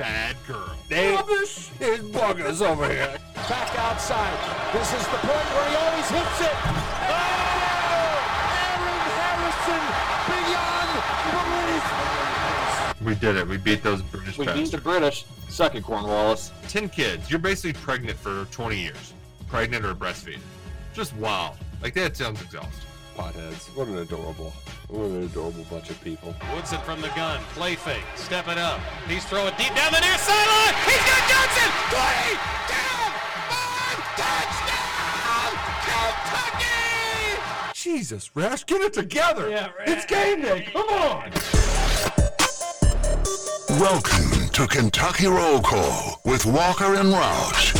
bad girl. They Rubbish is buggers over here. Back outside. This is the point where he always hits it. Oh! Aaron Harrison beyond belief. We did it. We beat those British We beat the British. Suck it, Cornwallis. 10 kids. You're basically pregnant for 20 years. Pregnant or breastfeeding. Just wild. Like, that sounds exhausting. Potheads. What an adorable, what an adorable bunch of people. Woodson from the gun. Play fake. step it up. He's throwing deep down the near sideline. He's got Johnson. 20. Down. Five. Touchdown. Kentucky. Jesus, Rash, get it together. Yeah, Rash. It's game day. Come on. Welcome to Kentucky Roll Call with Walker and Roush.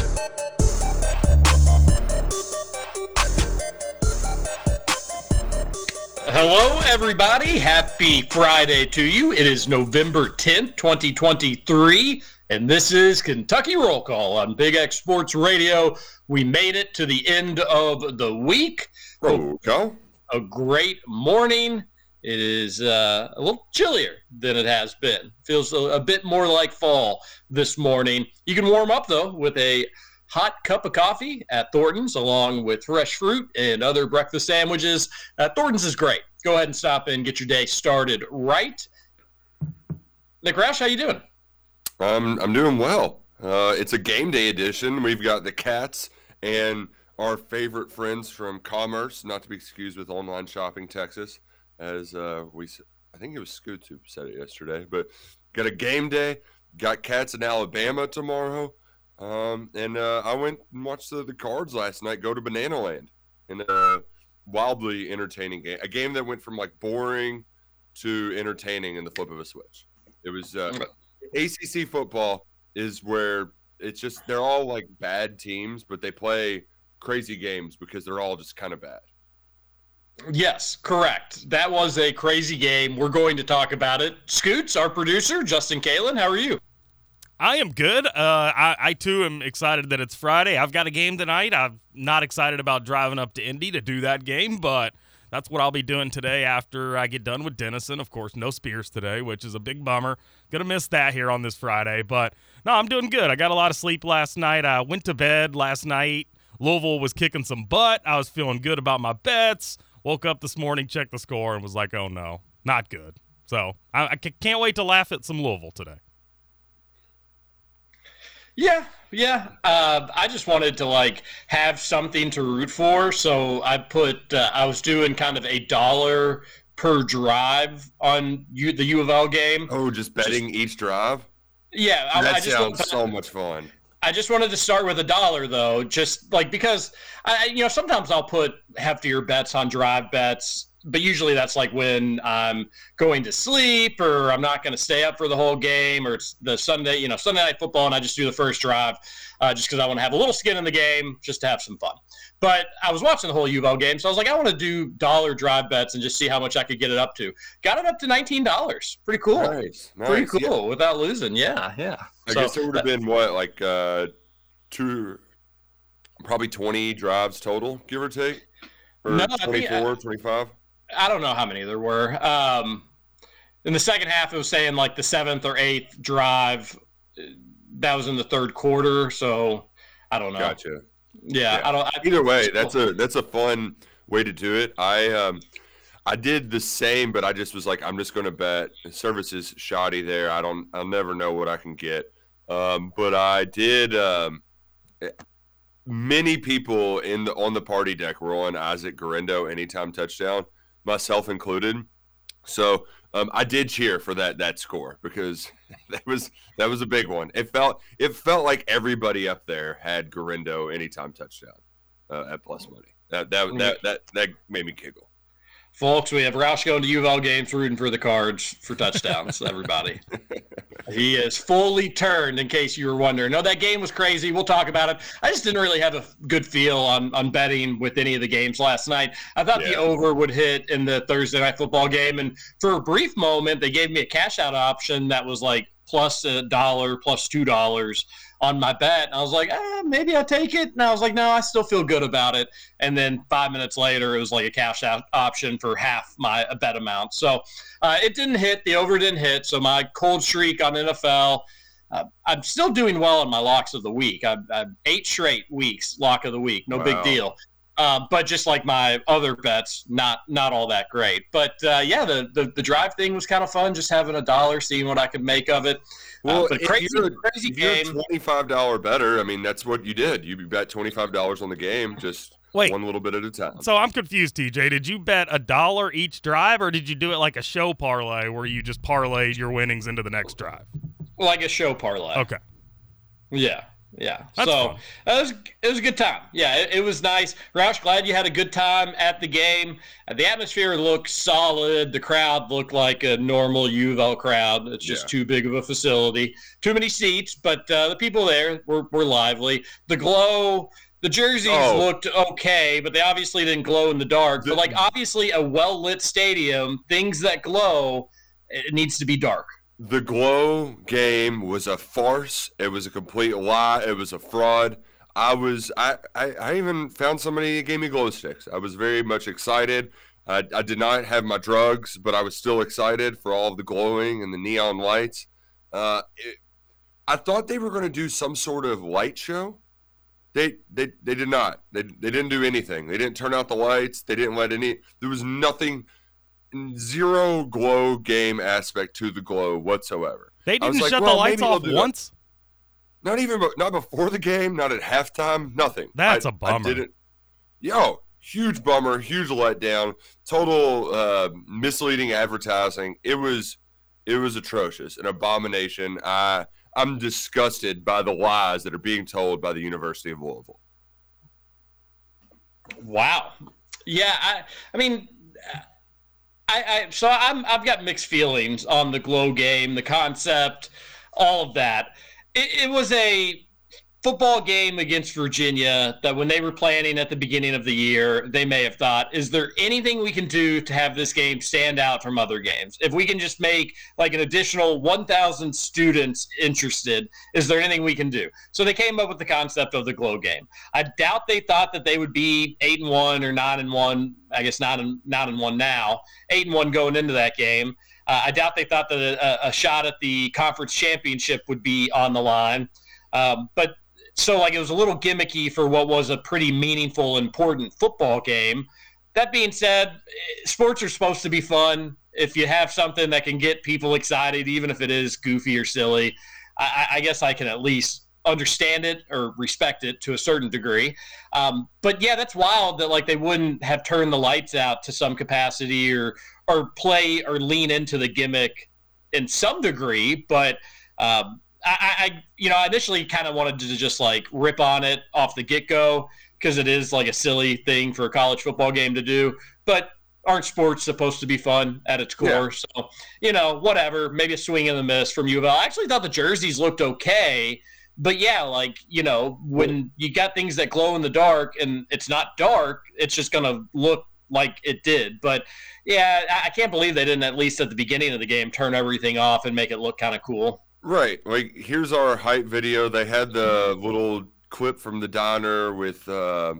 Hello, everybody. Happy Friday to you. It is November 10th, 2023, and this is Kentucky Roll Call on Big X Sports Radio. We made it to the end of the week. Roll call. A great morning. It is uh, a little chillier than it has been. Feels a, a bit more like fall this morning. You can warm up, though, with a hot cup of coffee at Thornton's, along with fresh fruit and other breakfast sandwiches. Uh, Thornton's is great. Go ahead and stop and get your day started right. Nick Roush, how you doing? I'm I'm doing well. Uh, it's a game day edition. We've got the Cats and our favorite friends from Commerce, not to be excused with online shopping Texas, as uh, we I think it was Scoots who said it yesterday. But got a game day. Got Cats in Alabama tomorrow. Um, and uh, I went and watched the, the Cards last night go to Banana Land in a wildly entertaining game. A game that went from like boring to entertaining in the flip of a switch. It was uh, ACC football is where it's just they're all like bad teams, but they play crazy games because they're all just kind of bad. Yes, correct. That was a crazy game. We're going to talk about it. Scoots, our producer, Justin Kalen, how are you? I am good. Uh, I, I too am excited that it's Friday. I've got a game tonight. I'm not excited about driving up to Indy to do that game, but that's what I'll be doing today after I get done with Denison. Of course, no Spears today, which is a big bummer. Gonna miss that here on this Friday, but no, I'm doing good. I got a lot of sleep last night. I went to bed last night. Louisville was kicking some butt. I was feeling good about my bets. Woke up this morning, checked the score, and was like, "Oh no, not good." So I, I can't wait to laugh at some Louisville today. Yeah, yeah. Uh, I just wanted to like have something to root for, so I put. Uh, I was doing kind of a dollar per drive on U, the U of L game. Oh, just betting each drive. Yeah, I, That I just sounds so much fun. I just wanted to start with a dollar though, just like because I, you know, sometimes I'll put heftier bets on drive bets, but usually that's like when I'm going to sleep or I'm not going to stay up for the whole game or it's the Sunday, you know, Sunday night football, and I just do the first drive uh, just because I want to have a little skin in the game, just to have some fun. But I was watching the whole UVL game, so I was like, I want to do dollar drive bets and just see how much I could get it up to. Got it up to nineteen dollars. Pretty cool. Nice, Pretty nice. Yeah. cool without losing. Yeah, yeah. I So- guess it would have been what like uh, two, probably twenty drives total, give or take, or No, I think, 24, uh, 25. I don't know how many there were. Um, in the second half, it was saying like the seventh or eighth drive. That was in the third quarter, so I don't know. Gotcha. Yeah, Yeah. I don't. I, Either way, that's a that's a fun way to do it. I um I did the same, but I just was like, I'm just gonna bet the service is shoddy there. I don't I'll never know what I can get. Um, but I did um many people in the on the party deck were on Isaac Guerendo anytime touchdown, myself included. So um, I did cheer for that that score because that was that was a big one. It felt it felt like everybody up there had Guerendo anytime touchdown uh, at plus money. That that, that that that made me giggle. Folks, we have Roush going to U of L games rooting for the cards for touchdowns, everybody. he is fully turned, in case you were wondering. No, that game was crazy. We'll talk about it. I just didn't really have a good feel on, on betting with any of the games last night. I thought yeah. the over would hit in the Thursday night football game. And for a brief moment, they gave me a cash out option that was like plus a dollar, plus two dollars on my bet. And I was like, ah, maybe I take it. And I was like, no, I still feel good about it. And then five minutes later, it was like a cash out option for half my bet amount. So uh, it didn't hit. The over didn't hit. So my cold streak on NFL. Uh, I'm still doing well in my locks of the week. I'm, I'm eight straight weeks lock of the week. No wow. big deal. Uh, but just like my other bets, not not all that great. But uh, yeah, the, the, the drive thing was kind of fun. Just having a dollar, seeing what I could make of it. Well, uh, crazy, you're, crazy game. Twenty five dollar better. I mean, that's what you did. You bet twenty five dollars on the game, just Wait, one little bit at a time. So I'm confused, TJ. Did you bet a dollar each drive, or did you do it like a show parlay where you just parlayed your winnings into the next drive? Like a show parlay. Okay. Yeah. Yeah. That's so it was it was a good time. Yeah, it, it, was nice. Roush, glad you had a good time at the game. The atmosphere looked solid. The crowd looked like a normal U of L crowd. It's just yeah. too big of a facility, too many seats, but uh, the people there were, were lively. The glow. The jerseys oh. looked okay, but they obviously didn't glow in the dark. But like obviously a well lit stadium, things that glow, it needs to be dark the glow game was a farce. It was a complete lie. It was a fraud. I was I, I, I even found somebody that gave me glow sticks. I was very much excited. I, I did not have my drugs, but I was still excited for all the glowing and the neon lights. Uh, it, I thought they were going to do some sort of light show. They they they did not. They they didn't do anything. They didn't turn out the lights. They didn't let any. There was nothing zero glow game aspect to the glow whatsoever. They didn't like, shut well, the lights off once. Not even not before the game, not at halftime, nothing. That's I, a bummer. I didn't. Yo, huge bummer, huge letdown, total uh, misleading advertising. It was it was atrocious, an abomination. I I'm disgusted by the lies that are being told by the University of Louisville. Wow. Yeah, I I mean I, I so I'm I've got mixed feelings on the glow game, the concept, all of that. It, it was a football game against Virginia that when they were planning at the beginning of the year, they may have thought, is there anything we can do to have this game stand out from other games? If we can just make like an additional 1,000 students interested, is there anything we can do? So they came up with the concept of the glow game. I doubt they thought that they would be eight and one or nine and one. I guess not and nine and one now, eight and one going into that game. Uh, I doubt they thought that a, a, shot at the conference championship would be on the line. Um, but so like it was a little gimmicky for what was a pretty meaningful, important football game. That being said, sports are supposed to be fun. If you have something that can get people excited, even if it is goofy or silly, I, I guess I can at least understand it or respect it to a certain degree. Um, but yeah, that's wild that like they wouldn't have turned the lights out to some capacity or or play or lean into the gimmick in some degree. But um, I, I you know, I initially kind of wanted to just like rip on it off the get go because it is like a silly thing for a college football game to do. But aren't sports supposed to be fun at its core? Yeah. So, you know, whatever. Maybe a swing and a miss from U of L. I actually thought the jerseys looked okay. But yeah, like, you know, when you got things that glow in the dark and it's not dark, it's just going to look like it did. But yeah, I can't believe they didn't, at least at the beginning of the game, turn everything off and make it look kind of cool. Right. Like here's our hype video. They had the little clip from the diner with uh,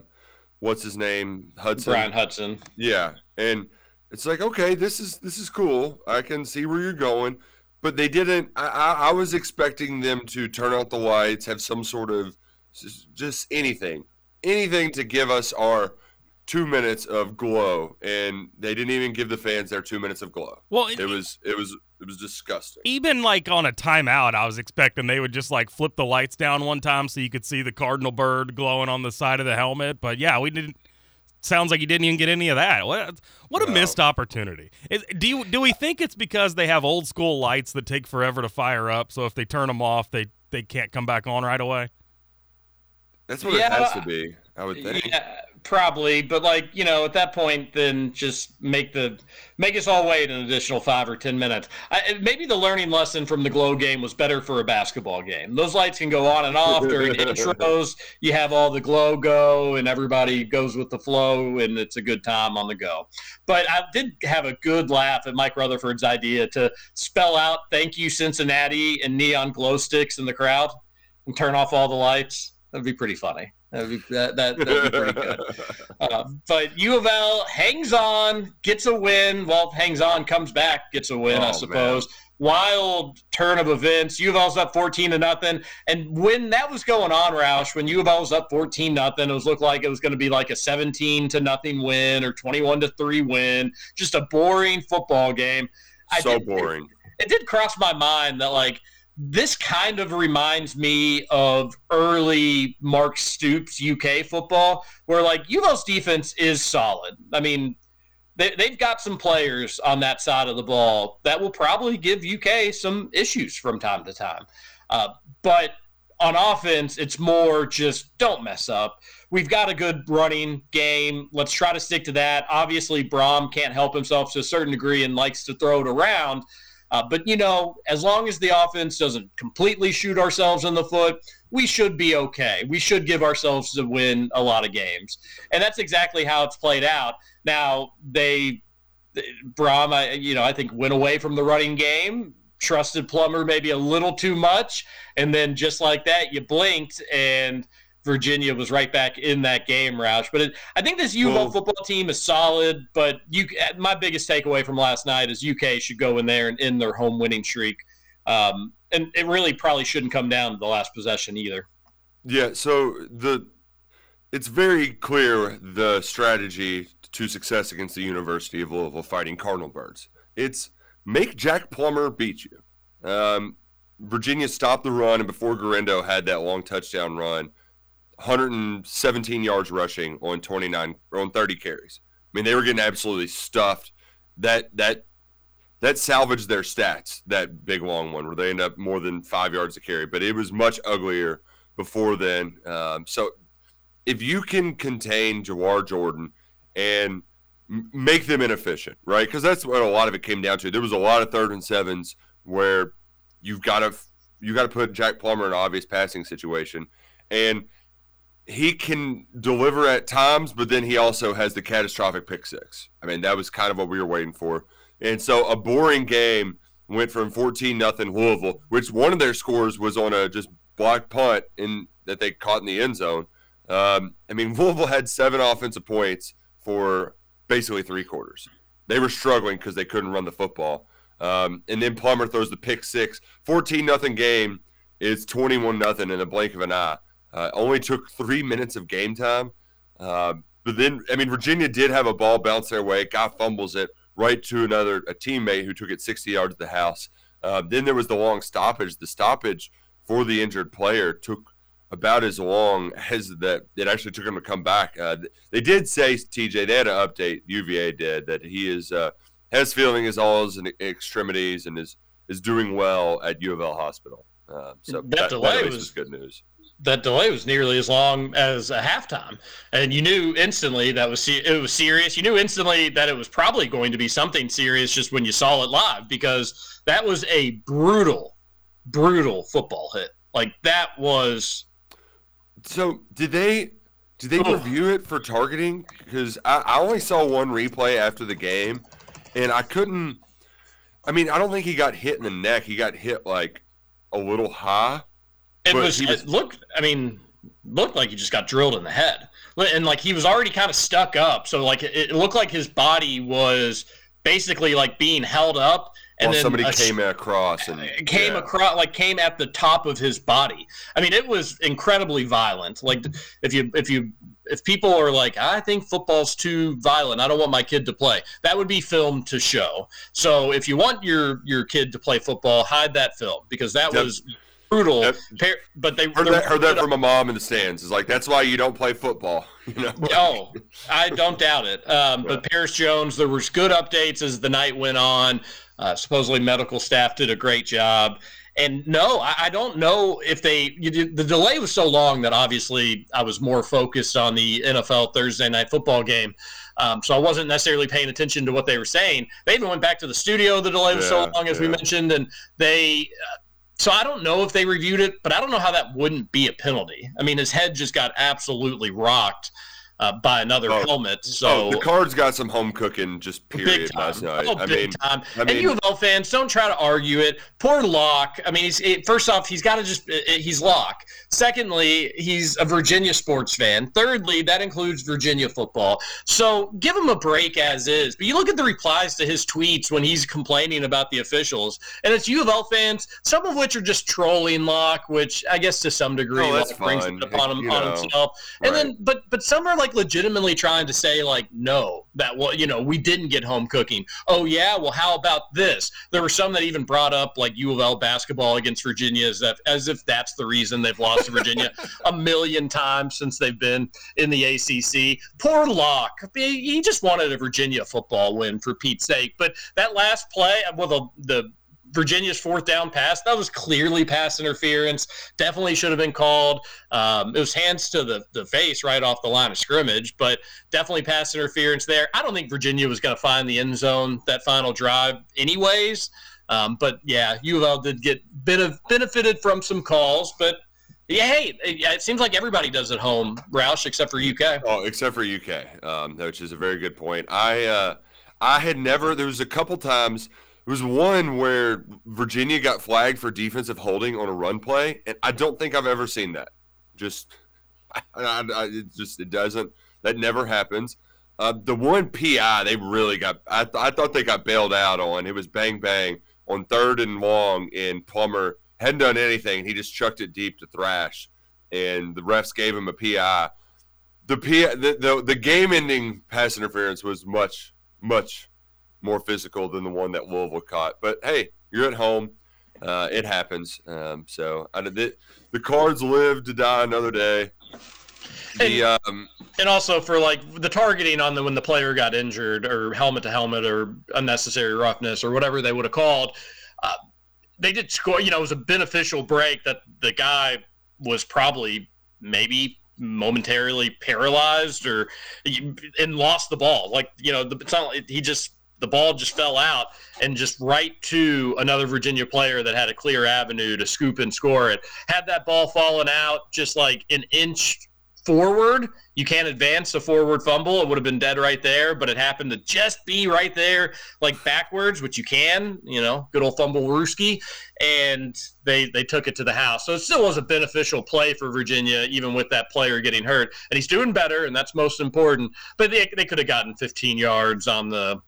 what's his name? Hudson. Bryan Hudson. Yeah. And it's like, okay, this is this is cool. I can see where you're going. But they didn't I, I, I was expecting them to turn out the lights, have some sort of just anything. Anything to give us our two minutes of glow, and they didn't even give the fans their two minutes of glow. Well, it, it was it was it was disgusting. Even like on a timeout, I was expecting they would just like flip the lights down one time so you could see the cardinal bird glowing on the side of the helmet. But yeah, we didn't. Sounds like you didn't even get any of that. What what a no. missed opportunity. Is, do you do we think it's because they have old school lights that take forever to fire up? So if they turn them off, they they can't come back on right away. That's what yeah, it has to be. I would think. Yeah, probably, but like you know, at that point, then just make the make us all wait an additional five or ten minutes. I, maybe the learning lesson from the glow game was better for a basketball game. Those lights can go on and off during intros. You have all the glow go, and everybody goes with the flow, and it's a good time on the go. But I did have a good laugh at Mike Rutherford's idea to spell out "Thank you Cincinnati" and neon glow sticks in the crowd, and turn off all the lights. That'd be pretty funny. That'd be, that, that, that'd be pretty good. Uh, but U of L hangs on, gets a win. Well, hangs on, comes back, gets a win, Oh, I suppose. Wild turn of events. U of L's up 14 to nothing. And when that was going on, Roush, when U of L was up 14 nothing, it was looked like it was going to be like a 17 to nothing win or 21 to 3 win. Just a boring football game. I So did- boring. it did cross my mind that like this kind of reminds me of early Mark Stoops UK football, where like UL's defense is solid. I mean, they, they've got some players on that side of the ball that will probably give UK some issues from time to time. Uh, but on offense, it's more just don't mess up. We've got a good running game. Let's try to stick to that. Obviously, Brohm can't help himself to a certain degree and likes to throw it around. Uh, but, you know, as long as the offense doesn't completely shoot ourselves in the foot, we should be okay. We should give ourselves to win a lot of games. And that's exactly how it's played out. Now, they, Brohm, I, you know, I think went away from the running game, trusted Plummer maybe a little too much. And then just like that, you blinked and Virginia was right back in that game, Roush. But it, I think this U of Well- football team is solid. But you, my biggest takeaway from last night is UK should go in there and end their home winning streak. Um, and it really probably shouldn't come down to the last possession either. Yeah, so the it's very clear the strategy to success against the University of Louisville fighting Cardinal Birds. It's make Jack Plummer beat you. Um, Virginia stopped the run, and before Guerendo had that long touchdown run, 117 yards rushing on 29 or on 30 carries. I mean, they were getting absolutely stuffed. That that that salvaged their stats. That big long one where they end up more than five yards a carry, but it was much uglier before then. Um, so if you can contain Jawhar Jordan and make them inefficient, right? Because that's what a lot of it came down to. There was a lot of third and sevens where you've got to you got to put Jack Plummer in an obvious passing situation, and he can deliver at times, but then he also has the catastrophic pick six. I mean, that was kind of what we were waiting for. And so a boring game went from 14 nothing Louisville, which one of their scores was on a just block punt in that they caught in the end zone. Um, I mean, Louisville had seven offensive points for basically three quarters. They were struggling because they couldn't run the football. Um, and then Plummer throws the pick six. 14 nothing game is 21 nothing in a blink of an eye. Uh, only took three minutes of game time. Um, but then, I mean, Virginia did have a ball bounce their way. Guy fumbles it right to another a teammate who took it 60 yards to the house. Uh, then there was the long stoppage. The stoppage for the injured player took about as long as that it actually took him to come back. Uh, they did say TJ they had an update. UVA did that he is uh, has feeling his all his extremities and is is doing well at U of L hospital. Um, so That that, delay that at least was- good news. That delay was nearly as long as a halftime, and you knew instantly that was it was serious. You knew instantly that it was probably going to be something serious just when you saw it live because that was a brutal, brutal football hit. Like that was So did they did they Ugh. review it for targeting? Because I, I only saw one replay after the game, and I couldn't. I mean, I don't think he got hit in the neck. He got hit like a little high. It But was, he was- It looked. I mean, looked like he just got drilled in the head, and like he was already kind of stuck up. So like it, it looked like his body was basically like being held up, and then somebody a came across and uh, came yeah. across like came at the top of his body. I mean, it was incredibly violent. Like if you if you if people are like, I think football's too violent. I don't want my kid to play. That would be filmed to show. So if you want your your kid to play football, hide that film because that Yep. was brutal. Yep. But they Heard that, heard that from a mom in the stands. Is like that's why you don't play football. You know. Oh, I don't doubt it. Um, but Paris Jones, there was good updates as the night went on. Uh, supposedly, medical staff did a great job, And no, I, I don't know if they. You, the delay was so long that obviously I was more focused on the NFL Thursday night football game. Um, so I wasn't necessarily paying attention to what they were saying. They even went back to the studio. The delay was yeah, so long, as yeah. we mentioned, and they. Uh, so I don't know if they reviewed it, but I don't know how that wouldn't be a penalty. I mean, his head just got absolutely rocked uh, by another oh, helmet. So oh, the Cards got some home cooking just period last night. Oh, I big mean, time. I mean, and U of L fans, don't try to argue it. Poor Locke. I mean, he's it, first off, he's got to just he's Locke. Secondly, he's a Virginia sports fan. Thirdly, that includes Virginia football. So give him a break as is. But you look at the replies to his tweets when he's complaining about the officials, and it's U of L fans, some of which are just trolling Locke, which I guess to some degree oh, brings it upon, him, on himself. And right. then, but but some are like like legitimately trying to say like no that well you know we didn't get home cooking. Oh yeah well how about this? There were some that even brought up like u of l basketball against virginia as if, as if that's the reason they've lost to virginia a million times since they've been in the acc poor Locke. He just wanted a virginia football win for pete's sake. But that last play well the, the Virginia's fourth down pass. That was clearly pass interference. Definitely should have been called. Um, it was hands to the, the face right off the line of scrimmage, but definitely pass interference there. I don't think Virginia was going to find the end zone that final drive, anyways. Um, but yeah, U of L did get benefited from some calls, but yeah, hey, it seems like everybody does at home, Roush, except for UK. Oh, except for UK, um, which is a very good point. I uh, I had never. There was a couple times there was one where Virginia got flagged for defensive holding on a run play, and I don't think I've ever seen that. Just, I, I, it just it doesn't. That never happens. Uh, the one PI they really got. I, th- I thought they got bailed out on. It was bang bang on third and long, and Plummer hadn't done anything. He just chucked it deep to Thrash, and the refs gave him a PI. The PI, the, the, the game ending pass interference was much much more physical than the one that Louisville caught. But hey, you're at home. Uh, it happens. Um, so I, the, the cards live to die another day. The, and, um, and also for like the targeting on the when the player got injured or helmet to helmet or unnecessary roughness or whatever they would have called, uh, they did score. You know, it was a beneficial break that the guy was probably maybe momentarily paralyzed or and lost the ball. Like you know, the, it's not, he just the ball just fell out and just right to another Virginia player that had a clear avenue to scoop and score it. Had that ball fallen out just like an inch forward, you can't advance a forward fumble. It would have been dead right there, but it happened to just be right there, like backwards, which you can, you know, good old fumble Rooski, and they they took it to the house. So it still was a beneficial play for Virginia, even with that player getting hurt. And he's doing better, and that's most important. But they, they could have gotten 15 yards on the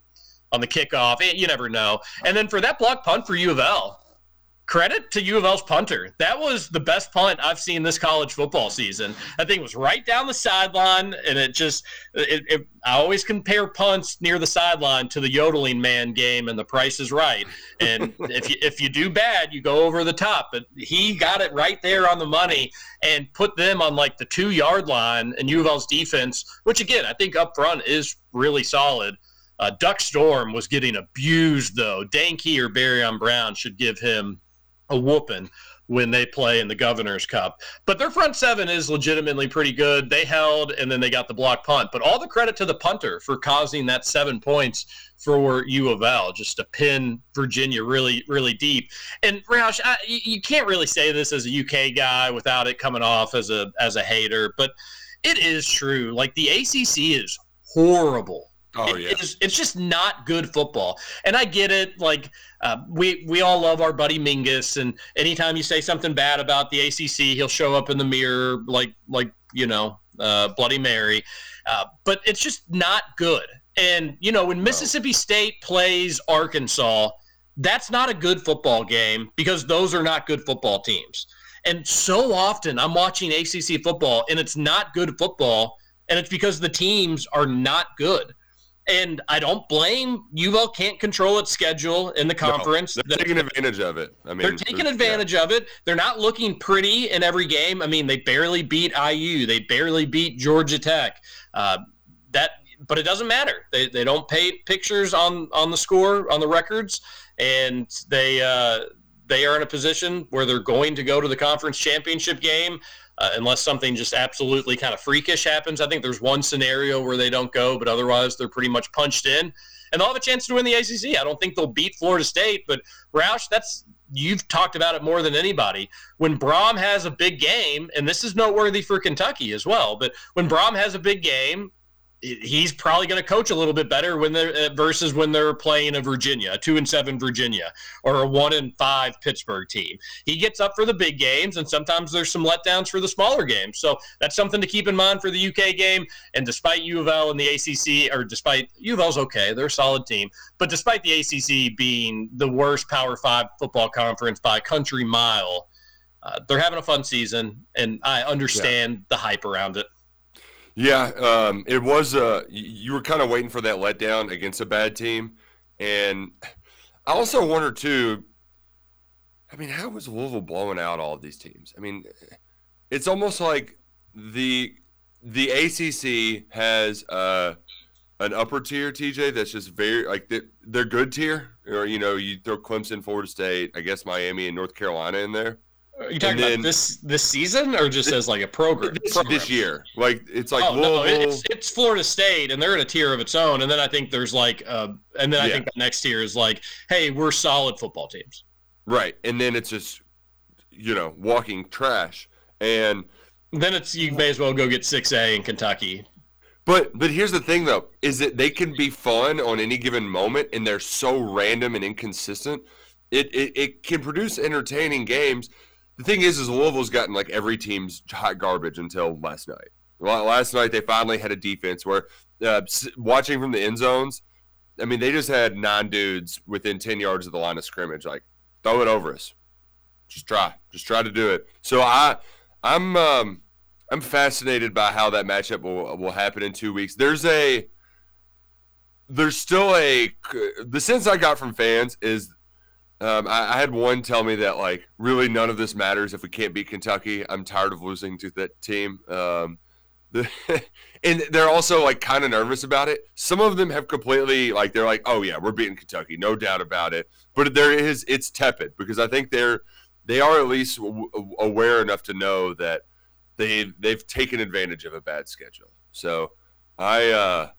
on the kickoff. Eh, you never know. And then for that block punt for U of L, credit to U of L's punter. That was the best punt I've seen this college football season. I think it was right down the sideline, and it just it, it, I always compare punts near the sideline to the yodeling man game, and the price is right. And if you if you do bad, you go over the top. But he got it right there on the money and put them on like the two yard line, and U of L's defense, which again I think up front is really solid. Uh, Duck Storm was getting abused, though. Dane Key or Barion Brown should give him a whooping when they play in the Governor's Cup. But their front seven is legitimately pretty good. They held and then they got the block punt. But all the credit to the punter for causing that seven points for U of L, just to pin Virginia really, really deep. And Roush, I, you can't really say this as a UK guy without it coming off as a as a hater, but it is true. Like the ACC is horrible Oh yeah, it's, it's just not good football. And I get it. Like uh, we we all love our buddy Mingus, and anytime you say something bad about the ACC, he'll show up in the mirror like like you know uh, Bloody Mary. Uh, but it's just not good. And you know when Mississippi State plays Arkansas, that's not a good football game because those are not good football teams. And so often I'm watching ACC football, and it's not good football, and it's because the teams are not good. And I don't blame UL can't control its schedule in the conference. No, they're taking advantage of it. I mean, they're taking advantage yeah. of it. They're not looking pretty in every game. I mean, they barely beat IU. They barely beat Georgia Tech. Uh, that, but it doesn't matter. They, they don't paint pictures on on the score on the records, and they uh, they are in a position where they're going to go to the conference championship game. Uh, unless something just absolutely kind of freakish happens. I think there's one scenario where they don't go, but otherwise they're pretty much punched in, and they'll have a chance to win the ACC. I don't think they'll beat Florida State, but Roush, that's you've talked about it more than anybody. When Brohm has a big game, and this is noteworthy for Kentucky as well, but when Brohm has a big game, he's probably going to coach a little bit better when they're uh, versus when they're playing a Virginia, a two and seven Virginia, or a one and five Pittsburgh team. He gets up for the big games, and sometimes there's some letdowns for the smaller games. So that's something to keep in mind for the UK game. And despite U of L and the ACC, or despite U of L's okay, they're a solid team, but despite the ACC being the worst Power Five football conference by country mile. Uh, they're having a fun season, and I understand yeah. the hype around it. Yeah, um, it was. Uh, you were kind of waiting for that letdown against a bad team, and I also wonder too. I mean, how was Louisville blowing out all of these teams? I mean, it's almost like the the ACC has uh, an upper tier, TJ, that's just very like they're, they're good tier, or you know, you throw Clemson, Florida State, I guess Miami, and North Carolina in there are you talking then, about this this season or just this, as like a program? This, program? this year, like it's like oh, no, it's, it's Florida State, and they're in a tier of its own. And then I think there's like, uh, and then I yeah. think the next tier is like, hey, we're solid football teams. Right, and then it's just you know walking trash, and then it's you may as well go get six A in Kentucky. But but here's the thing though, is that they can be fun on any given moment, and they're so random and inconsistent. It, it, it can produce entertaining games the thing is, is Louisville's gotten like every team's hot garbage until last night. Last night they finally had a defense where uh, watching from the end zones, I mean, they just had nine dudes within ten yards of the line of scrimmage. Like, throw it over us. Just try. Just try to do it. So I, I'm, um, I'm fascinated by how that matchup will will happen in two weeks. There's a, there's still a, the sense I got from fans is um, I, I, had one tell me that like really none of this matters if we can't beat Kentucky. I'm tired of losing to that team. Um, the, and they're also like kind of nervous about it. Some of them have completely like they're like, oh yeah, we're beating Kentucky, no doubt about it. But there is it's tepid because I think they're they are at least w- aware enough to know that they they've taken advantage of a bad schedule. So I uh,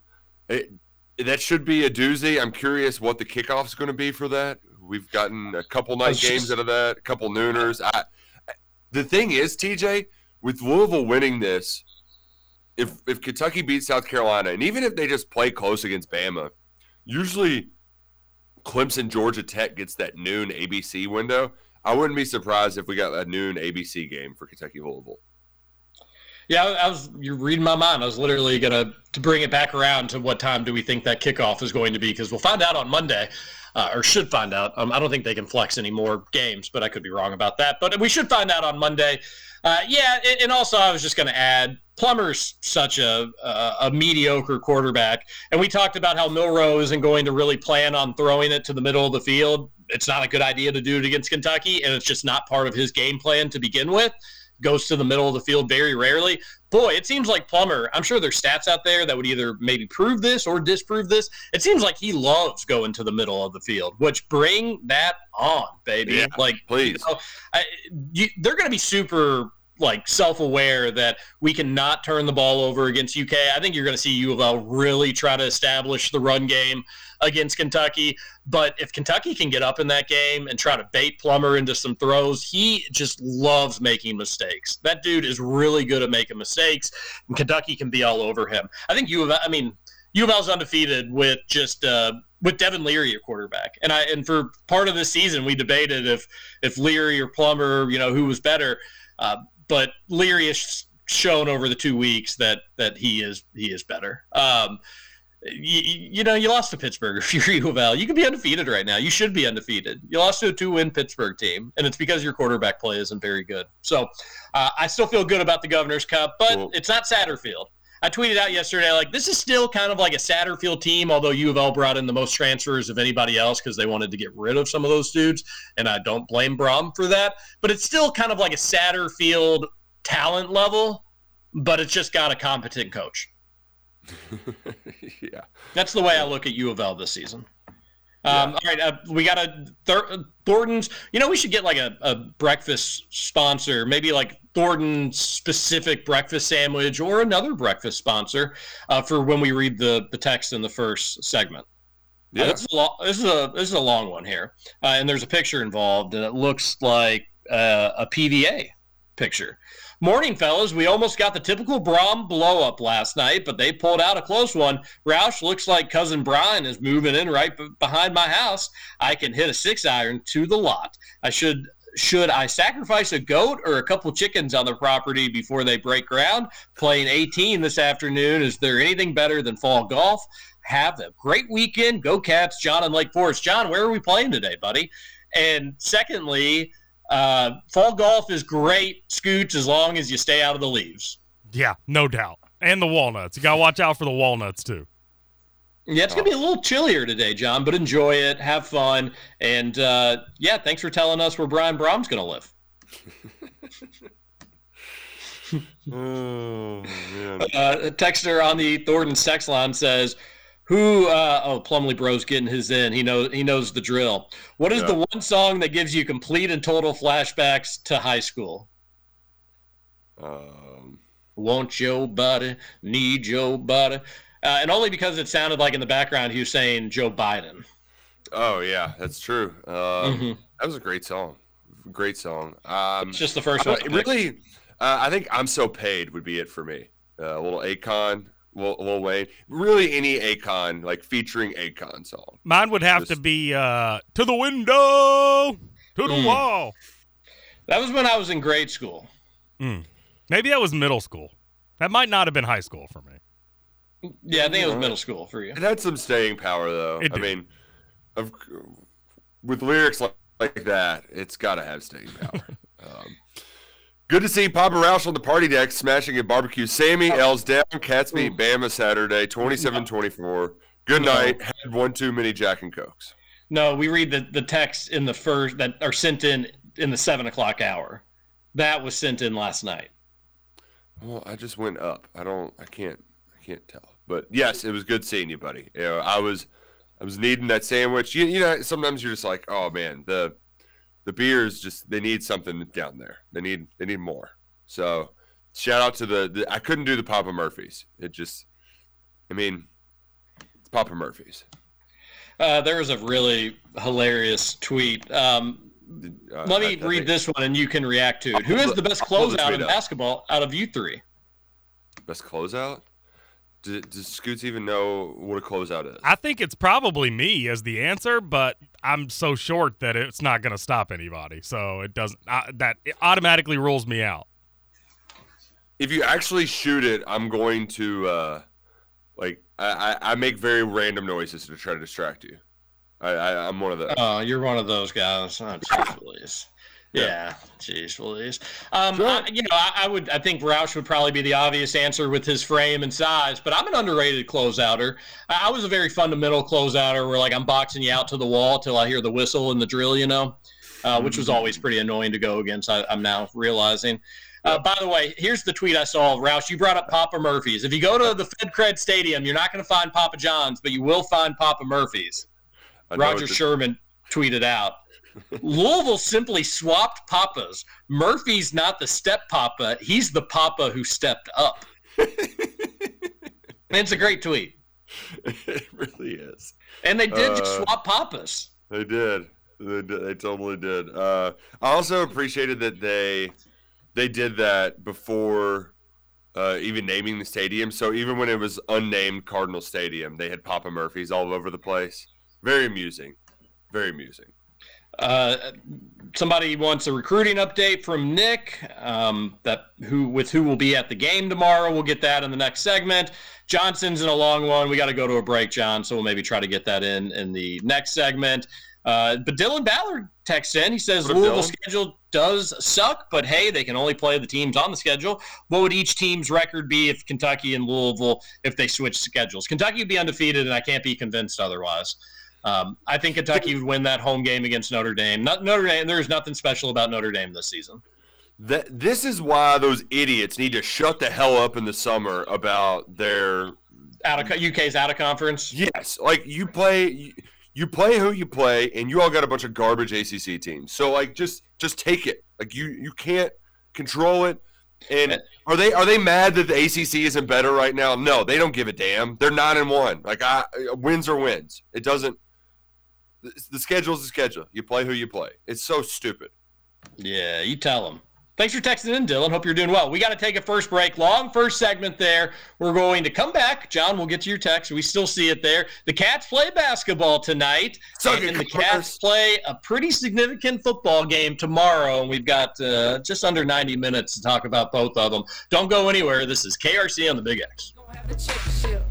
it, that should be a doozy. I'm curious what the kickoff is going to be for that. We've gotten a couple night games out of that, a couple nooners. I, the thing is, TJ, with Louisville winning this, if if Kentucky beats South Carolina, and even if they just play close against Bama, usually Clemson Georgia Tech gets that noon ABC window. I wouldn't be surprised if we got a noon ABC game for Kentucky Louisville. Yeah, I was. You're reading my mind. I was literally gonna to bring it back around to what time do we think that kickoff is going to be? Because we'll find out on Monday uh, or should find out. Um, I don't think they can flex any more games, but I could be wrong about that. But we should find out on Monday. Uh, yeah, and also I was just going to add Plummer's such a, a, a mediocre quarterback, and we talked about how Milroe isn't going to really plan on throwing it to the middle of the field. It's not a good idea to do it against Kentucky, and it's just not part of his game plan to begin with goes to the middle of the field very rarely. Boy, it seems like Plummer, I'm sure there's stats out there that would either maybe prove this or disprove this. It seems like he loves going to the middle of the field, which bring that on, baby. Yeah, like, please. You know, I, you, they're going to be super like self-aware that we cannot turn the ball over against UK. I think you're going to see U of L really try to establish the run game against Kentucky. But if Kentucky can get up in that game and try to bait Plummer into some throws, he just loves making mistakes. That dude is really good at making mistakes, and Kentucky can be all over him. I think U of I mean, U of L's undefeated with just uh, with Devin Leary at quarterback. And I and for part of the season we debated if if Leary or Plummer, you know, who was better. Uh, but Leary has shown over the two weeks that that he is he is better. Um, you, you, know, you lost to Pittsburgh if you're U of L. You could be undefeated right now. You should be undefeated. You lost to a two-win Pittsburgh team, and it's because your quarterback play isn't very good. So uh, I still feel good about the Governor's Cup, but cool. it's not Satterfield. I tweeted out yesterday, like, this is still kind of like a Satterfield team, although U of L brought in the most transfers of anybody else because they wanted to get rid of some of those dudes. And I don't blame Brohm for that. But it's still kind of like a Satterfield talent level, but it's just got a competent coach. yeah. That's the way I look at U of L this season. Um, yeah. All right, uh, we got a Thor- Thornton's. You know, we should get like a, a breakfast sponsor, maybe like Thornton's specific breakfast sandwich or another breakfast sponsor uh, for when we read the the text in the first segment. Uh, yeah, uh, this, is lo- this, is a this is a long one here, uh, and there's a picture involved, and it looks like uh, a PVA picture. Morning, fellas. We almost got the typical Brohm blow up last night, but they pulled out a close one. Roush looks like cousin Brian is moving in right b- behind my house. I can hit a six iron to the lot. I should should I sacrifice a goat or a couple chickens on the property before they break ground? Playing 18 this afternoon. Is there anything better than fall golf? Have a great weekend. Go Cats, John and Lake Forest. John, where are we playing today, buddy? And secondly, uh, fall golf is great, Scoots, as long as you stay out of the leaves. Yeah, no doubt. And the walnuts. You got to watch out for the walnuts, too. Yeah, it's going to be a little chillier today, John, but enjoy it. Have fun. And uh, yeah, thanks for telling us where Brian Brohm's going to live. oh, man. Uh, texter on the Thornton sex line says, who? Uh, oh, Plumley Bro's getting his in. He knows. He knows the drill. What is yeah. the one song that gives you complete and total flashbacks to high school? Um, Want your body, need your body, uh, and only because it sounded like in the background he was saying Joe Biden. Oh yeah, that's true. Um, mm-hmm. That was a great song. Great song. Um, it's just the first one. really, uh, I think "I'm So Paid" would be it for me. Uh, a little Akon. Lil, Lil Wayne. Really, any Akon like featuring Akon song. Mine would have Just, to be uh, "To the Window, to the mm. Wall." That was when I was in grade school. Mm. Maybe that was middle school. That might not have been high school for me. Yeah, I think it was middle school for you. It had some staying power, though. It I mean, of, with lyrics like, like that, it's got to have staying power. um, Good to see Papa Roush on the party deck smashing a barbecue. Sammy oh. L's down. Cats beat Bama Saturday, 27-24. Good no. night. Had one too many Jack and Cokes. No, we read the, the text in the first that are sent in in the seven o'clock hour. That was sent in last night. Well, I just went up. I don't. I can't. I can't tell. But yes, it was good seeing you, buddy. You know, I was. I was needing that sandwich. You, you know, sometimes you're just like, oh man, the the beers just they need something down there. They need they need more. So shout out to the, the I couldn't do the Papa Murphys. It just I mean it's Papa Murphys. Uh, there was a really hilarious tweet. Um, uh, let me I, I read this one and you can react to it. Who is the best closeout in basketball out of you three? Best closeout? Does, does Scoots even know what a closeout is? I think it's probably me as the answer, but I'm so short that it's not going to stop anybody. So it doesn't. Uh, that it automatically rules me out. If you actually shoot it, I'm going to uh, like I, I make very random noises to try to distract you. I, I am one of those. Oh, you're one of those guys. Oh, please. Yeah, jeez, please. Um, sure. I, you know, I, I, would. I think Roush would probably be the obvious answer with his frame and size, but I'm an underrated closeouter. I, I was a very fundamental closeouter, where like I'm boxing you out to the wall till I hear the whistle and the drill, you know, uh, which was always pretty annoying to go against. I, am now realizing. Uh, by the way, here's the tweet I saw. Roush, you brought up Papa Murphy's. If you go to the FedCred Stadium, you're not going to find Papa John's, but you will find Papa Murphy's. Roger Sherman tweeted out. Louisville simply swapped papas. Murphy's not the step papa; he's the papa who stepped up. it's a great tweet. It really is. And they did uh, just swap papas. They did. They, did. they totally did. Uh, I also appreciated that they they did that before uh, even naming the stadium. So even when it was unnamed Cardinal Stadium, they had Papa Murphy's all over the place. Very amusing. Very amusing. Uh, somebody wants a recruiting update from Nick. Um, that who with who will be at the game tomorrow. We'll get that in the next segment. Johnson's in a long one. We got to go to a break, John. So we'll maybe try to get that in in the next segment. Uh, but Dylan Ballard texts in. He says Louisville's schedule does suck, but hey, they can only play the teams on the schedule. What would each team's record be if Kentucky and Louisville if they switch schedules? Kentucky would be undefeated, and I can't be convinced otherwise. Um, I think Kentucky would win that home game against Notre Dame. Not Notre Dame. There's nothing special about Notre Dame this season. That this is why those idiots need to shut the hell up in the summer about their out of UK's out of conference. Yes, like you play. you play who you play, and you all got a bunch of garbage ACC teams. So like, just just take it. Like you you can't control it. And are they are they mad that the ACC isn't better right now? No, they don't give a damn. They're nine and one. Like I, wins or wins. It doesn't. The, the schedule's the schedule. You play who you play. It's so stupid. Yeah, you tell them. Thanks for texting in, Dylan. Hope you're doing well. We got to take a first break. Long first segment there. We're going to come back. John, we'll get to your text. We still see it there. The Cats play basketball tonight. Suck and the Cats. Cats play a pretty significant football game tomorrow. And we've got uh, just under 90 minutes to talk about both of them. Don't go anywhere. This is KRC on the Big X.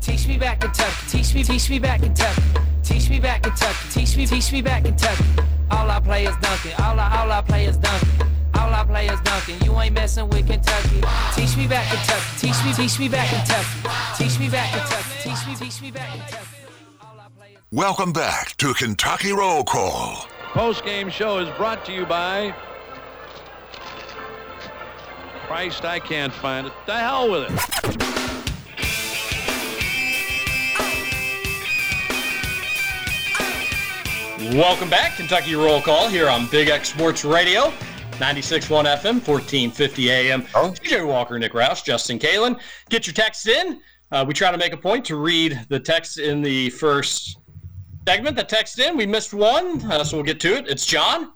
Teach me back Kentucky. Teach me, teach me back Kentucky. Teach me back Kentucky. Teach me, teach me back Kentucky. All I play is dunking. All I, all I play is dunking. All I play is dunking. You ain't messing with Kentucky. Teach me back Kentucky. Teach me, teach me back Kentucky. Teach me back Kentucky. Teach me, teach me back Kentucky. Welcome back to Kentucky Roll Call. Post game show is brought to you by. Christ, I can't find it. The hell with it. Welcome back. Kentucky Roll Call here on Big X Sports Radio. 96.1 FM, 1450 AM. Oh. TJ Walker, Nick Roush, Justin Kalen. Get your texts in. Uh, we try to make a point to read the text in the first segment that text in. We missed one, uh, so we'll get to it. It's John.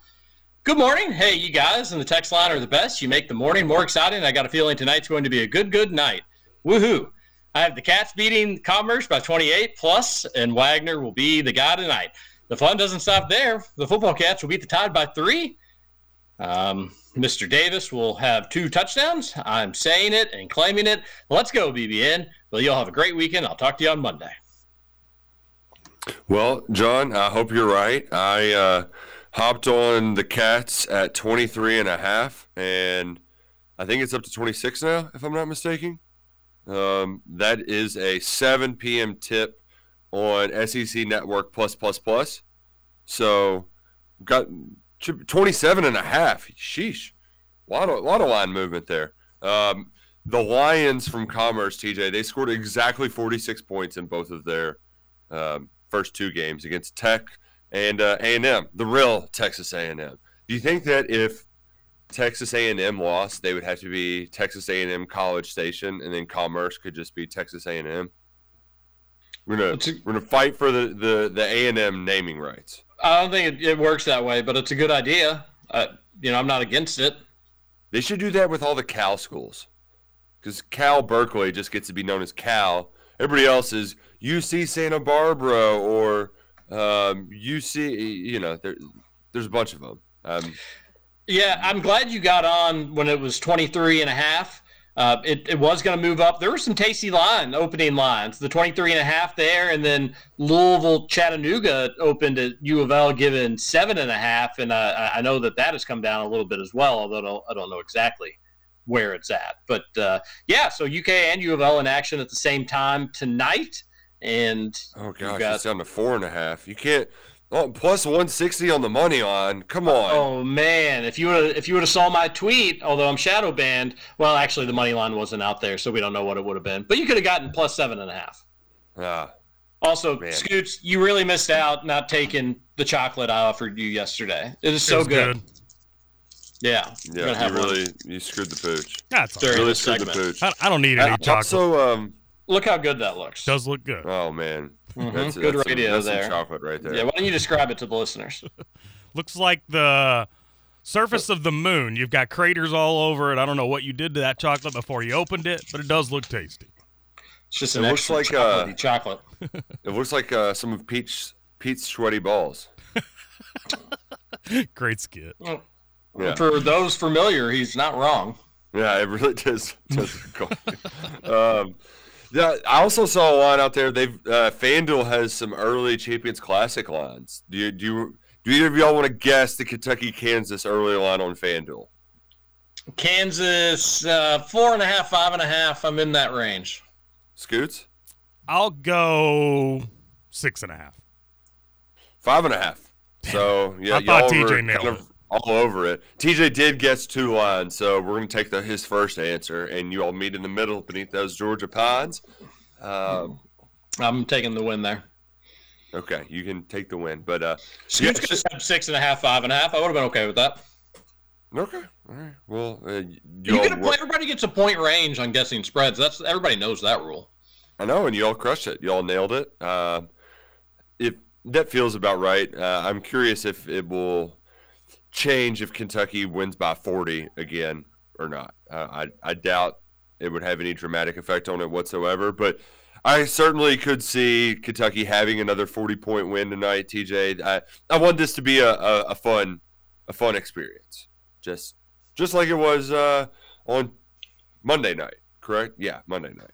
Good morning. Hey, you guys in the text line are the best. You make the morning more exciting. I got a feeling tonight's going to be a good, good night. Woohoo. I have the Cats beating Commerce by 28 plus, and Wagner will be the guy tonight. The fun doesn't stop there. The football Cats will beat the Tide by three. Um, Mr. Davis will have two touchdowns. I'm saying it and claiming it. Let's go, BBN. Well, you'll have a great weekend. I'll talk to you on Monday. Well, John, I hope you're right. I uh, hopped on the Cats at 23 and a half, and I think it's up to 26 now, if I'm not mistaken. Um, that is a 7 p.m. tip on SEC Network plus plus plus. So got 27 and a half. Sheesh. A lot of, lot of line movement there. Um, the Lions from Commerce, TJ, they scored exactly 46 points in both of their um, first two games against Tech and uh, A&M, the real Texas A&M. Do you think that if Texas A&M lost, they would have to be Texas A&M College Station, and then Commerce could just be Texas A&M? We're gonna a- we're gonna fight for the the the A&M naming rights. I don't think it, it works that way, but it's a good idea. Uh, you know, I'm not against it. They should do that with all the Cal schools, because Cal Berkeley just gets to be known as Cal. Everybody else is UC Santa Barbara or um, UC. You know, there, there's a bunch of them. Um, Yeah, I'm glad you got on when it was 23 and a half. Uh, it, it was going to move up. There were some tasty line opening lines. The 23 and a half there, and then Louisville Chattanooga opened at U of L, given seven and a half, and uh, I know that that has come down a little bit as well. Although I don't, I don't know exactly where it's at, but uh, yeah. So UK and U of L in action at the same time tonight, and oh gosh, got- it's down to four and a half. You can't. Oh, plus 160 on the money line. Come on. Oh man, if you would if you would have saw my tweet, although I'm shadow banned, well, actually the money line wasn't out there, so we don't know what it would have been. But you could have gotten plus seven and a half. Ah, Also, Man. Scoots, you really missed out not taking the chocolate I offered you yesterday. It is so was good. good. Yeah, yeah, you have one really you screwed the pooch. That's all during. Really this screwed the pooch. I, I don't need any Uh, chocolate. Also, um, Look how good that looks. Does look good. oh man, Mhm, that's, good that's some- radio that's some there. chocolate right there. Yeah, why don't you describe it to the listeners? Looks like the surface of the moon. You've got craters all over it. I don't know what you did to that chocolate before you opened it, but it does look tasty. It's just It looks like, uh, chocolate. It looks like uh, some of Pete's Pete's sweaty balls. Great skit. Yeah. For those familiar, he's not wrong. Yeah, it really does. does um, yeah, I also saw a line out there. They've uh, FanDuel has some early Champions Classic lines. Do you do you, do either of y'all want to guess the Kentucky Kansas early line on FanDuel? Kansas, uh, four and a half, five and a half. I'm in that range. Scoots I'll go six and a half. five and a half. So yeah, I y'all thought TJ were nailed kind of all over it. TJ did guess two lines, so we're gonna take the, his first answer, and you all meet in the middle beneath those Georgia pines. Um, I'm taking the win there. Okay, you can take the win, but uh, had six and a half, five and a half. I would have been okay with that. Okay, all right. Well, uh, you get a point. Everybody gets a point range on guessing spreads. That's everybody knows that rule. I know, and y'all crushed it. Y'all nailed it. Uh, if that feels about right, uh, I'm curious if it will change if Kentucky wins by 40 again or not. I I doubt it would have any dramatic effect on it whatsoever, but I certainly could see Kentucky having another 40 point win tonight. TJ, I, I want this to be a, a, a fun a fun experience, just just like it was uh, on Monday night. Correct? Yeah, Monday night.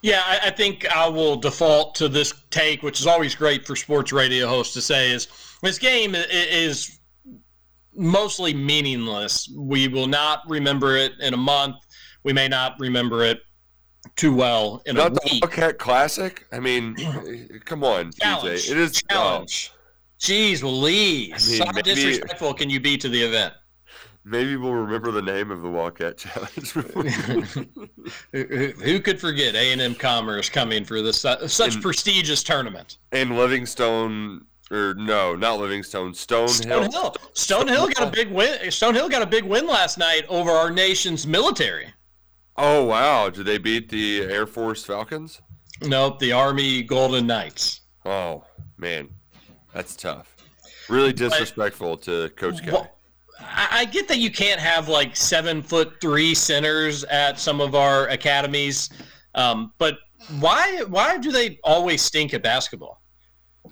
Yeah, I, I, think I will default to this take, which is always great for sports radio hosts to say is this game is mostly meaningless. We will not remember it in a month. We may not remember it too well in not a week. the Hellcat Classic. I mean, come on, challenge. It is challenge. Oh. Jeez, Louise. I mean, How maybe, disrespectful can you be to the event? Maybe we'll remember the name of the Wildcat Challenge. Who could forget A and M Commerce coming for this uh, such and, prestigious tournament? And Livingstone, or no, not Livingstone, Stone, Stonehill. Stone Hill got a big win. Stonehill got a big win last night over our nation's military. Oh wow! Did they beat the Air Force Falcons? Nope, the Army Golden Knights. Oh man, that's tough. Really disrespectful but, to Coach K. Well, I get that you can't have like seven foot three centers at some of our academies, um, but why why do they always stink at basketball?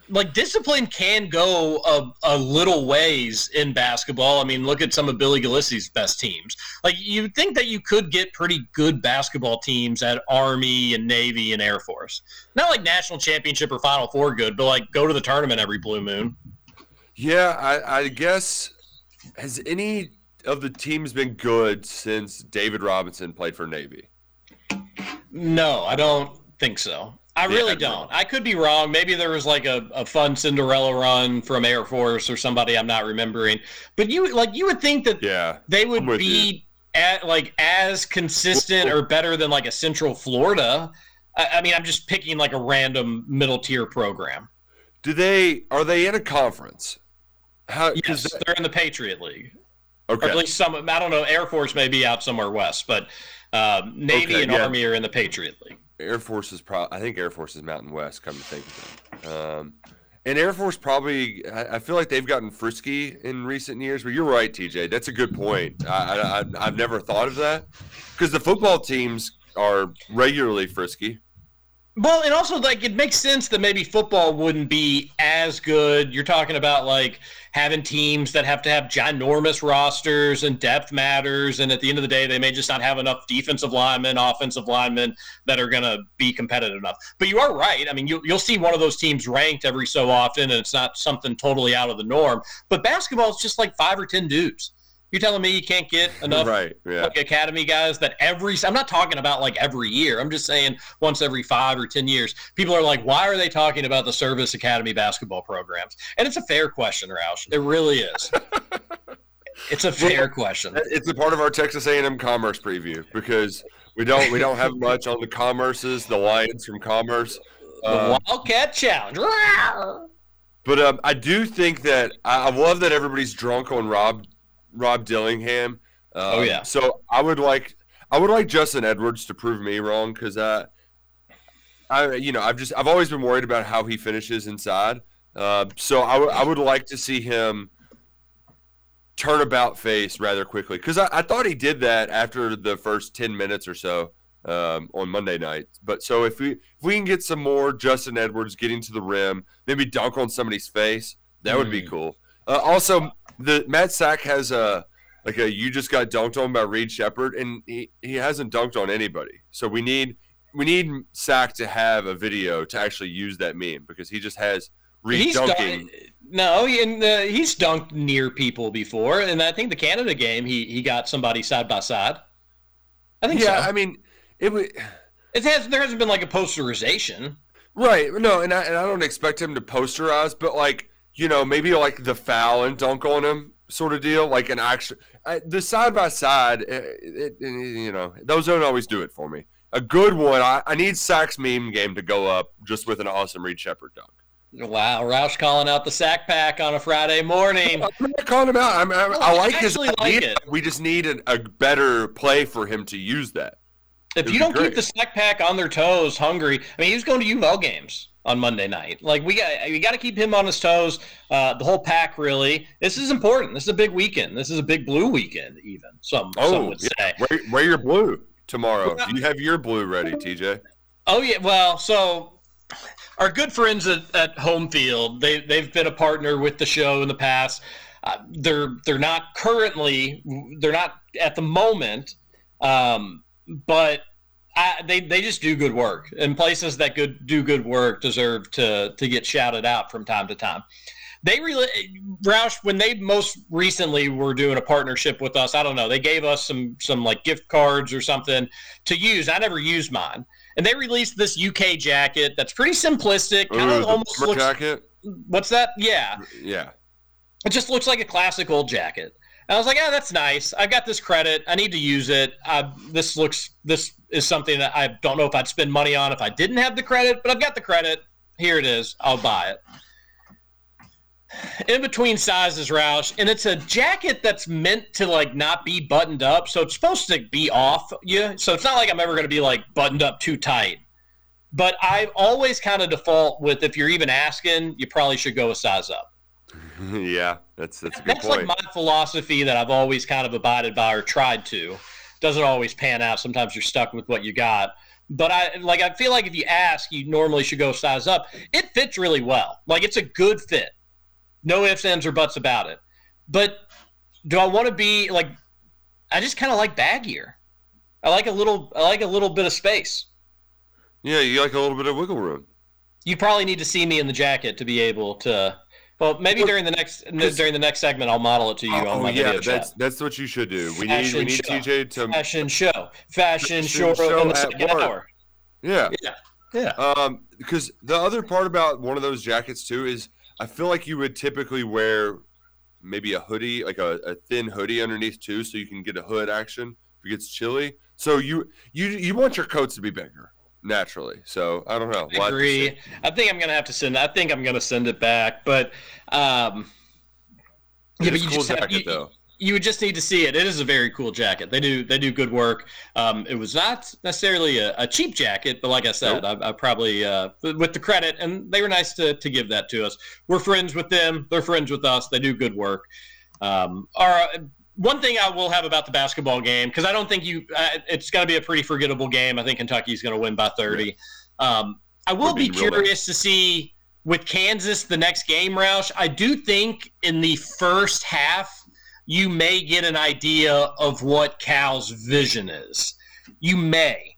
Like discipline can go a, a little ways in basketball. I mean, look at some of Billy Gillispie's best teams. Like you think that you could get pretty good basketball teams at Army and Navy and Air Force. Not like national championship or Final Four good, but like go to the tournament every blue moon. Yeah, I, I guess has any of the teams been good since David Robinson played for Navy? No, I don't think so. I yeah, really don't. I could be wrong. Maybe there was like a, a fun Cinderella run from Air Force or somebody I'm not remembering. But you like you would think that yeah, they would be at like as consistent or better than like a Central Florida. I, I mean, I'm just picking like a random middle tier program. Do they are they in a conference? How, yes, they're in the Patriot League. Okay. Or at least some. I don't know. Air Force may be out somewhere west, but um, Navy okay, and yeah. Army are in the Patriot League. Air Force is probably. I think Air Force is Mountain West. Come to think of it. Um, and Air Force probably. I, I, feel like they've gotten frisky in recent years. But you're right, TJ. That's a good point. I, I, I've never thought of that because the football teams are regularly frisky. Well, and also like it makes sense that maybe football wouldn't be as good. You're talking about like having teams that have to have ginormous rosters and depth matters, and at the end of the day, they may just not have enough defensive linemen, offensive linemen that are going to be competitive enough. But you are right. I mean, you, you'll see one of those teams ranked every so often, and it's not something totally out of the norm. But basketball is just like five or ten dudes. You're telling me you can't get enough right, yeah. like academy guys that every I'm not talking about like every year. I'm just saying once every 5 or 10 years. People are like why are they talking about the service academy basketball programs? And it's a fair question, Roush. It really is. it's a fair well, question. It's a part of our Texas A&M Commerce preview because we don't we don't have much on the Commerces, the Lions from Commerce. The uh, Wildcat Challenge. But um, I do think that I, I love that everybody's drunk on Rob Rob Dillingham. Um, oh yeah. So I would like I would like Justin Edwards to prove me wrong because uh, I you know I've just I've always been worried about how he finishes inside. Uh, so I, w- I would like to see him turn about face rather quickly because I, I thought he did that after the first ten minutes or so um, on Monday night. But so if we if we can get some more Justin Edwards getting to the rim, maybe dunk on somebody's face, that would be mm. cool. Uh, also, the Matt Sack has a like a you just got dunked on by Reed Sheppard, and he, he hasn't dunked on anybody. So we need we need Sack to have a video to actually use that meme because he just has Reed he's dunking. Dun- no, and uh, he's dunked near people before, and I think the Canada game he he got somebody side by side. I think yeah, so. I mean it would. It has there hasn't been like a posterization. Right. No, and I, and I don't expect him to posterize, but like you know, maybe like the foul and dunk on him sort of deal, like an actual the side by side. Eh, eh, you know, those don't always do it for me. A good one. I, I need Sack's meme game to go up just with an awesome Reed Sheppard dunk. Wow, Roush calling out the sack pack on a Friday morning. I'm not calling him out. I'm, I'm, I oh, like his actually idea. like it. We just need a, a better play for him to use that. If It'd you don't great. keep the sack pack on their toes, hungry. I mean, he was going to UL games on Monday night. Like we got, we got to keep him on his toes. Uh, the whole pack, really. This is important. This is a big weekend. This is a big blue weekend, even some some Oh, would yeah. say. wear, wear your blue tomorrow. Well, you have your blue ready, TJ. Oh yeah, well, so our good friends at, at Home Field, they they've been a partner with the show in the past. Uh, they're they're not currently they're not at the moment, um, but I, they they just do good work. And places that good do good work deserve to to get shouted out from time to time. They really Roush when they most recently were doing a partnership with us. I don't know. They gave us some some like gift cards or something to use. I never used mine and they released this UK jacket that's pretty simplistic. Kind of almost looks. jacket. What's that? Yeah, Yeah. it just looks like a classic old jacket. And I was like, yeah, that's nice. I've got this credit. I need to use it. This looks. This is something that I don't know if I'd spend money on if I didn't have the credit, but I've got the credit. Here it is. I'll buy it. In between sizes, Roush, and it's a jacket that's meant to like not be buttoned up, so it's supposed to be off you. So it's not like I'm ever going to be like buttoned up too tight. But I always kind of default with if you're even asking, you probably should go a size up. yeah, that's that's a good That's point. like my philosophy that I've always kind of abided by or tried to. Doesn't always pan out. Sometimes you're stuck with what you got. But I like I feel like if you ask, you normally should go size up. It fits really well. Like it's a good fit. No ifs, ands, or buts about it. But do I want to be like I just kind of like baggier. I like a little I like a little bit of space. yeah, you like a little bit of wiggle room. You probably need to see me in the jacket to be able to well, maybe during the next during the next segment, I'll model it to you on Oh my yeah, that's that's what you should do. We need Fashion we need show. TJ to fashion show, fashion, Fashion show, show in the second work. hour. yeah. Yeah, yeah. Um, because the other part about one of those jackets too is I feel like you would typically wear maybe a hoodie, like a, a thin hoodie underneath too, so you can get a hood action if it gets chilly. So you you you want your coats to be bigger naturally. So I don't know. I have to see. agree. I think I'm gonna have to send. I think I'm gonna send it back, but um, yeah, but you cool just have, you, though. you would just need to see it. It is a very cool jacket. They do they do good work. Um, it was not necessarily a, a cheap jacket, but like I said, I, I probably uh, with the credit, and they were nice to to give that to us. We're friends with them. They're friends with us. They do good work. Um, our one thing I will have about the basketball game because I don't think you. Uh, it's going to be a pretty forgettable game. I think Kentucky's going to win by thirty. Um, I will Would be be curious to see with Kansas the next game, Roush. I do think in the first half you may get an idea of what Cal's vision is. You may.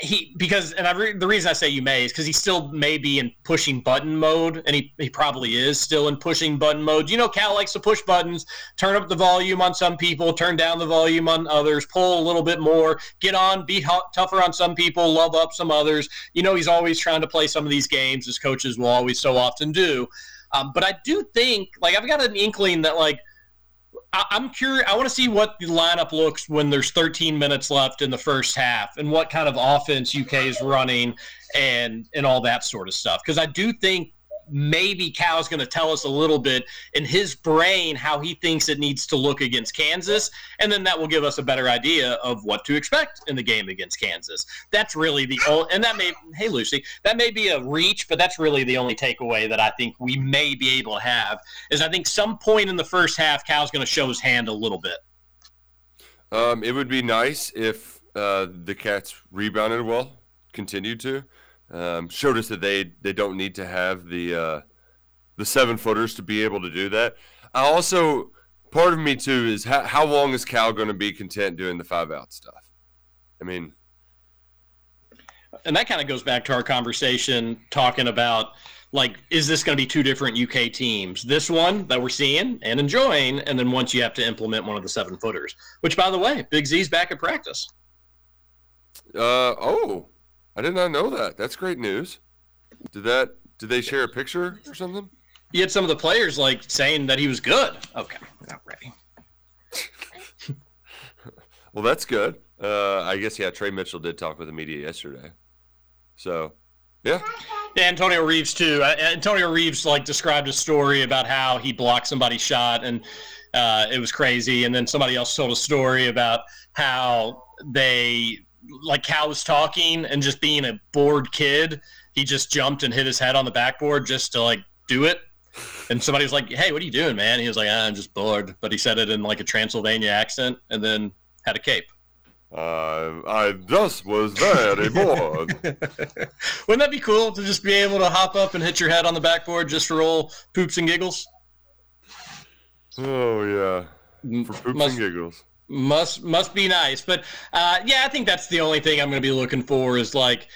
He because and I re, the reason I say you may is because he still may be in pushing button mode, and he, he probably is still in pushing button mode. You know, Cal likes to push buttons, turn up the volume on some people, turn down the volume on others, pull a little bit more, get on, be tougher on some people, love up some others. You know, he's always trying to play some of these games, as coaches will always so often do. Um, but I do think, like, I've got an inkling that, like, I- I'm curious. I want to see what the lineup looks when there's 13 minutes left in the first half, and what kind of offense UK is running, and and all that sort of stuff. Because I do think maybe Cal's going to tell us a little bit in his brain how he thinks it needs to look against Kansas, and then that will give us a better idea of what to expect in the game against Kansas. That's really the only, and that may, hey Lucy, that may be a reach, but that's really the only takeaway that I think we may be able to have is I think some point in the first half, Cal's going to show his hand a little bit. Um, it would be nice if uh, the Cats rebounded well, continued to, um, showed us that they they don't need to have the uh, the seven footers to be able to do that. I also part of me too is how, how long is Cal going to be content doing the five out stuff? I mean, And that kind of goes back to our conversation talking about like, is this going to be two different UK teams? This one that we're seeing and enjoying, and then once you have to implement one of the seven footers, which by the way, Big Z's back at practice. uh, oh, I did not know that. That's great news. Did that? Did they share a picture or something? You had some of the players like saying that he was good. Okay, not ready. Well, that's good. Uh, I guess yeah. Tre Mitchell did talk with the media yesterday, so yeah. Yeah, Antonio Reeves too. Uh, Antonio Reeves like described a story about how he blocked somebody's shot and uh, it was crazy. And then somebody else told a story about how they like Cal was talking and just being a bored kid, he just jumped and hit his head on the backboard just to like do it. And somebody was like, "Hey, what are you doing, man?" He was like, ah, "I'm just bored," but he said it in like a Transylvania accent and then had a cape. Uh, I just was very bored. Wouldn't that be cool to just be able to hop up and hit your head on the backboard just for old poops and giggles? Oh yeah, for poops must, and giggles. Must must be nice, but uh, yeah, I think that's the only thing I'm going to be looking for is like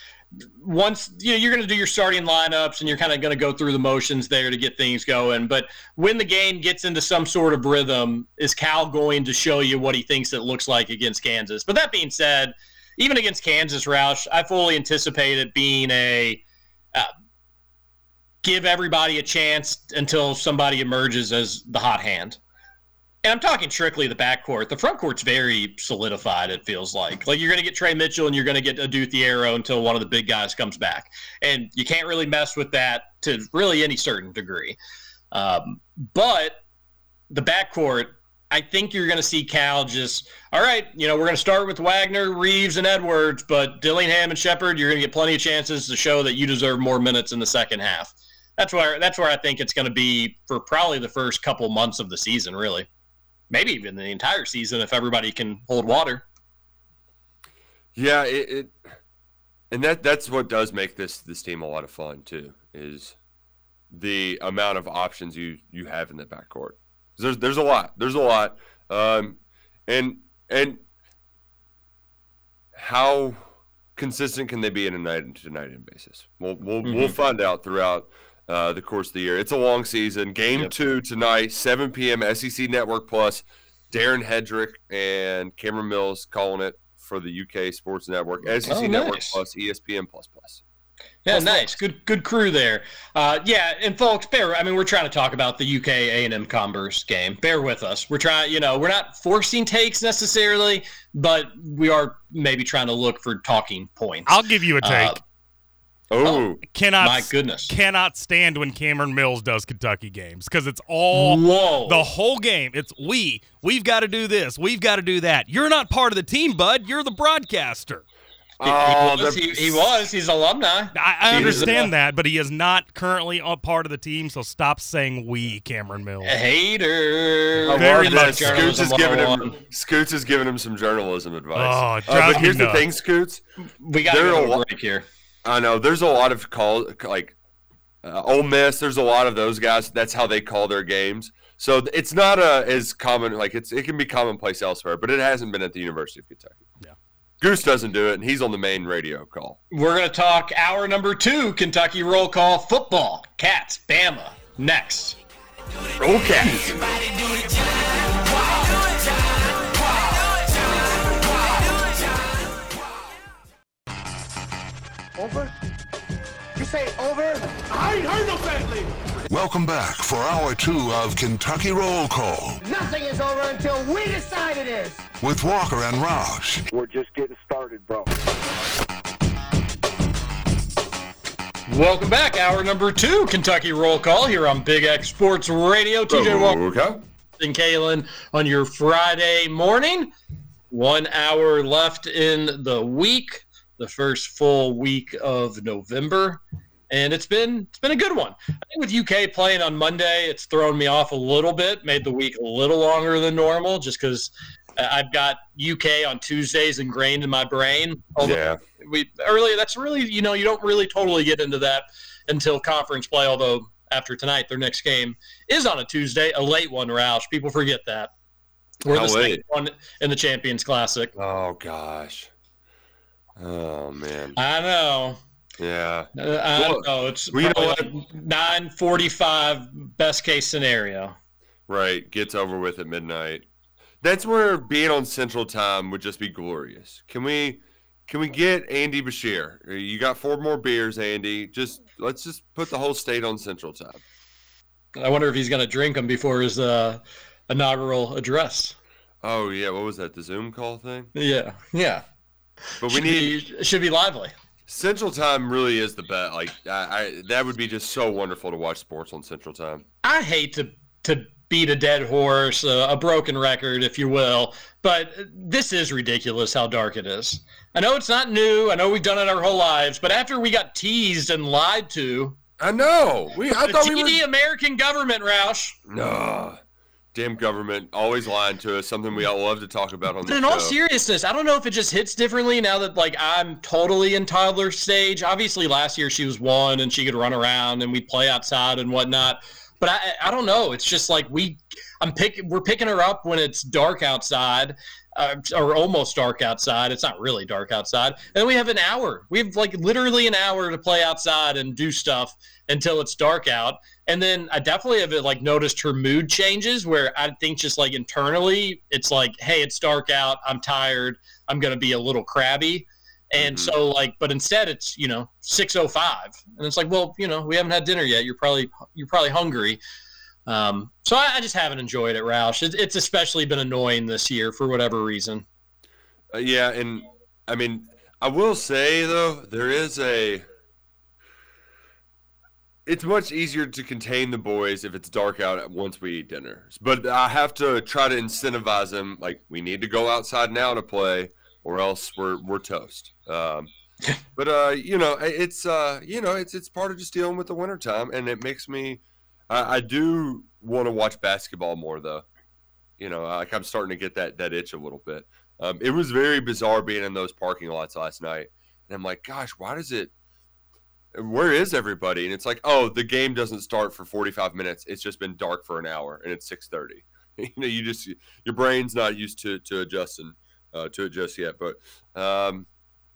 once you know, you're going to do your starting lineups and you're kind of going to go through the motions there to get things going. But when the game gets into some sort of rhythm, is Cal going to show you what he thinks it looks like against Kansas? But that being said, even against Kansas, Roush, I fully anticipate it being a uh, give everybody a chance until somebody emerges as the hot hand. And I'm talking strictly the backcourt. The front court's very solidified, it feels like. Like you're going to get Tre Mitchell and you're going to get Adou Thiero until one of the big guys comes back. And you can't really mess with that to really any certain degree. Um, but the backcourt, I think you're going to see Cal just, all right, you know, we're going to start with Wagner, Reeves, and Edwards, but Dillingham and Sheppard, you're going to get plenty of chances to show that you deserve more minutes in the second half. That's where that's where I think it's going to be for probably the first couple months of the season, really maybe even the entire season if everybody can hold water. Yeah, it, it, and that that's what does make this this team a lot of fun too. Is the amount of options you you have in the backcourt. There's there's a lot. There's a lot. Um, and and how consistent can they be in a night to night in basis? We'll we'll, mm-hmm. we'll find out throughout uh, the course of the year. It's a long season. Game yep. two tonight, 7 p.m. SEC Network Plus. Darren Hedrick and Cameron Mills calling it for the UK Sports Network, SEC oh, Network nice. Plus, ESPN Plus Plus. Yeah, plus nice, plus. good, good crew there. Uh, yeah, and folks, bear. I mean, we're trying to talk about the UK A and M Commerce game. Bear with us. We're trying, you know, we're not forcing takes necessarily, but we are maybe trying to look for talking points. I'll give you a take. Uh, Oh, cannot my goodness! Cannot stand when Cameron Mills does Kentucky games because it's all Whoa. the whole game. It's we. We've got to do this. We've got to do that. You're not part of the team, bud. You're the broadcaster. Oh, he, was, he, he, was. He's alumni. I, I understand that, but he is not currently a part of the team. So stop saying we, Cameron Mills. hater. Very much. Scoots is giving him. Scoots is giving him some journalism advice. Oh, uh, but here's the thing, Scoots. We got to go a break here. I know there's a lot of calls like uh, Ole Miss. There's a lot of those guys. That's how they call their games. So it's not a, as common. Like it's it can be commonplace elsewhere, but it hasn't been at the University of Kentucky. Yeah. Goose doesn't do it, and he's on the main radio call. We're going to talk hour number two Kentucky roll call football. Cats, Bama, next. Roll Cats. Over? You say over? I ain't heard no family. Welcome back for hour two of Kentucky Roll Call. Nothing is over until we decide it is. With Walker and Roush. We're just getting started, bro. Welcome back, hour number two, Kentucky Roll Call here on Big X Sports Radio. TJ Walker and Kalen on your Friday morning. One hour left in the week the first full week of November, and it's been it's been a good one. I think with UK playing on Monday, it's thrown me off a little bit, made the week a little longer than normal, just because I've got UK on Tuesdays ingrained in my brain. Although yeah. We earlier that's really you know you don't really totally get into that until conference play. Although after tonight, their next game is on a Tuesday, a late one. Roush, people forget that. We're How the second one in the Champions Classic. Oh gosh. Oh man. I know. Yeah. Uh, I well, know. It's well, you know what? nine forty-five best case scenario. Right. Gets over with at midnight. That's where being on Central Time would just be glorious. Can we? Can we get Andy Beshear? You got four more beers, Andy. Just let's just put the whole state on Central Time. I wonder if he's going to drink them before his uh, inaugural address. Oh yeah, what was that? The Zoom call thing? Yeah, yeah. But we should need be, should be lively. Central Time really is the bet. Like I, I, that would be just so wonderful to watch sports on Central Time. I hate to to beat a dead horse, uh, a broken record, if you will, but this is ridiculous how dark it is. I know it's not new. I know we've done it our whole lives, but after we got teased and lied to, I know we. I the thought TD we were. The American government, Roush. No, damn government always lying to us. Something we all love to talk about on But in show. all seriousness, I don't know if it just hits differently now that like I'm totally in toddler stage. Obviously, last year she was one and she could run around and we'd play outside and whatnot. But I, I don't know. It's just like we, I'm picking, we're picking her up when it's dark outside, uh, or almost dark outside. It's not really dark outside. And we have an hour. We have like literally an hour to play outside and do stuff until it's dark out. And then I definitely have like noticed her mood changes where I think just like internally, it's like, hey, it's dark out. I'm tired. I'm gonna be a little crabby. And so like, but instead it's you know 6:05, and it's like, well, you know, we haven't had dinner yet. You're probably you're probably hungry. Um, so I, I just haven't enjoyed it, Roush. It's, it's especially been annoying this year for whatever reason. Uh, yeah, and I mean, I will say though, there is a. It's much easier to contain the boys if it's dark out once we eat dinner. But I have to try to incentivize them. Like we need to go outside now to play, or else we're we're toast. Um, but uh, you know, it's uh, you know, it's it's part of just dealing with the wintertime, and it makes me. I, I do want to watch basketball more though. You know, like I'm starting to get that that itch a little bit. Um, it was very bizarre being in those parking lots last night, and I'm like, gosh, why does it? Where is everybody? And it's like, oh, the game doesn't start for 45 minutes. It's just been dark for an hour, and it's 6:30. you know, you just your brain's not used to to adjusting uh, to it just yet. But um,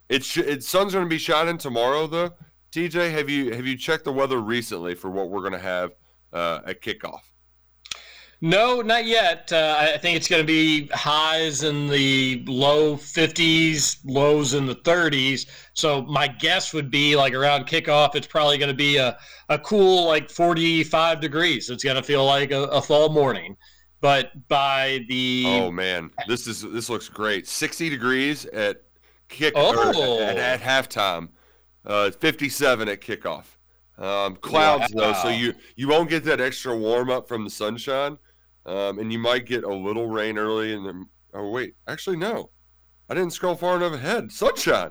it's sh- it sun's going to be shining tomorrow, though. TJ, have you have you checked the weather recently for what we're going to have uh, at kickoff? No, not yet. Uh, I think it's going to be highs in the low 50s, lows in the 30s. So my guess would be like around kickoff, it's probably going to be a, a cool like 45 degrees. It's going to feel like a, a fall morning. But by the Oh man, this is this looks great. 60 degrees at kick Oh. at, at halftime. Uh, 57 at kickoff. Um, clouds though, so you you won't get that extra warm up from the sunshine, um, and you might get a little rain early. And then oh wait, actually no, I didn't scroll far enough ahead. Sunshine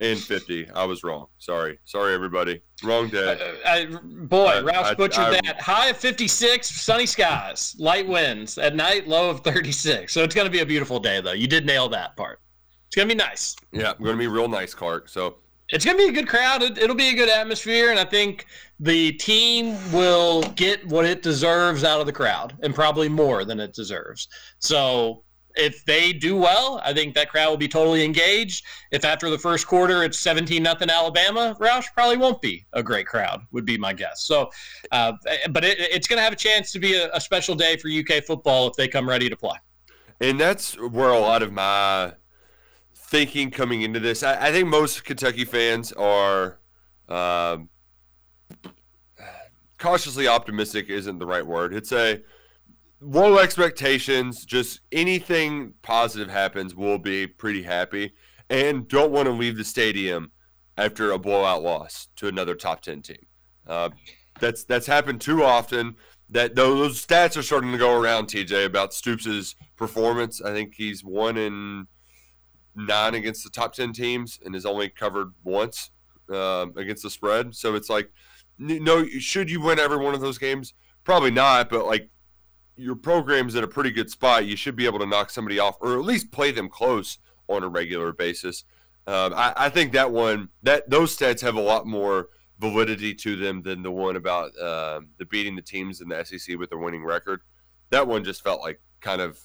and 50. I was wrong. Sorry, sorry everybody. Wrong day. I, boy, I- Roush I- butchered that. High of 56, sunny skies, light winds. At night, low of 36. So it's going to be a beautiful day, though. You did nail that part. It's going to be nice. Yeah, I'm gonna be real nice, Clark. So It's going to be a good crowd. It, it'll be a good atmosphere, and I think the team will get what it deserves out of the crowd, and probably more than it deserves. So if they do well, I think that crowd will be totally engaged. If after the first quarter it's 17 nothing Alabama, Roush probably won't be a great crowd, would be my guess. So, uh, but it, it's going to have a chance to be a, a special day for UK football if they come ready to play. And that's where a lot of my thinking coming into this. I, I think most Kentucky fans are um, cautiously optimistic. Isn't the right word? It's a low expectations. Just anything positive happens, we'll be pretty happy, and don't want to leave the stadium after a blowout loss to another top ten team. Uh, that's that's happened too often. That those stats are starting to go around TJ about Stoops' performance. I think he's one in nine against the top ten teams and has only covered once um, against the spread. So it's like, no, should you win every one of those games? Probably not. But like, your program's in a pretty good spot. You should be able to knock somebody off, or at least play them close on a regular basis. Um, I, I think that one, that those stats have a lot more validity to them than the one about um, the beating the teams in the SEC with their winning record. That one just felt like kind of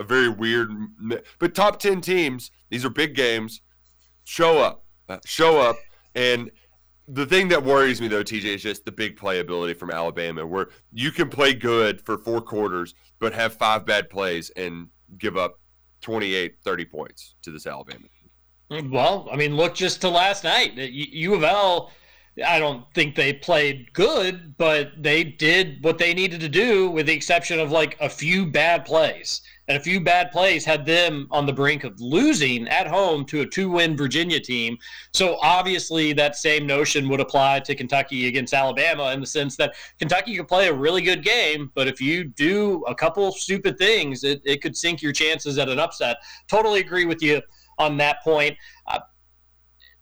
a very weird. But top ten teams, these are big games. Show up, uh, show up, and the thing that worries me though, TJ, is just the big playability from Alabama, where you can play good for four quarters, but have five bad plays and give up 28, 30 points to this Alabama. Well, I mean, look just to last night. U U of L, I don't think they played good, but they did what they needed to do, with the exception of like a few bad plays. And a few bad plays had them on the brink of losing at home to a two win Virginia team. So obviously, that same notion would apply to Kentucky against Alabama in the sense that Kentucky could play a really good game, but if you do a couple stupid things, it, it could sink your chances at an upset. Totally agree with you on that point. Uh,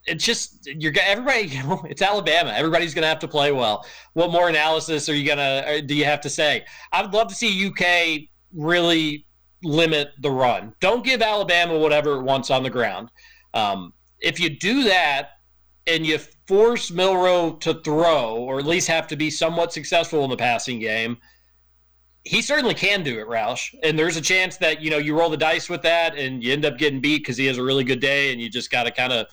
it's just you're everybody. You know, it's Alabama. Everybody's going to have to play well. What more analysis are you gonna do? You have to say. I'd love to see UK really limit the run. Don't give Alabama whatever it wants on the ground. Um, if you do that and you force Milroe to throw, or at least have to be somewhat successful in the passing game, he certainly can do it, Roush. And there's a chance that you know you roll the dice with that and you end up getting beat because he has a really good day, and you just got to kind of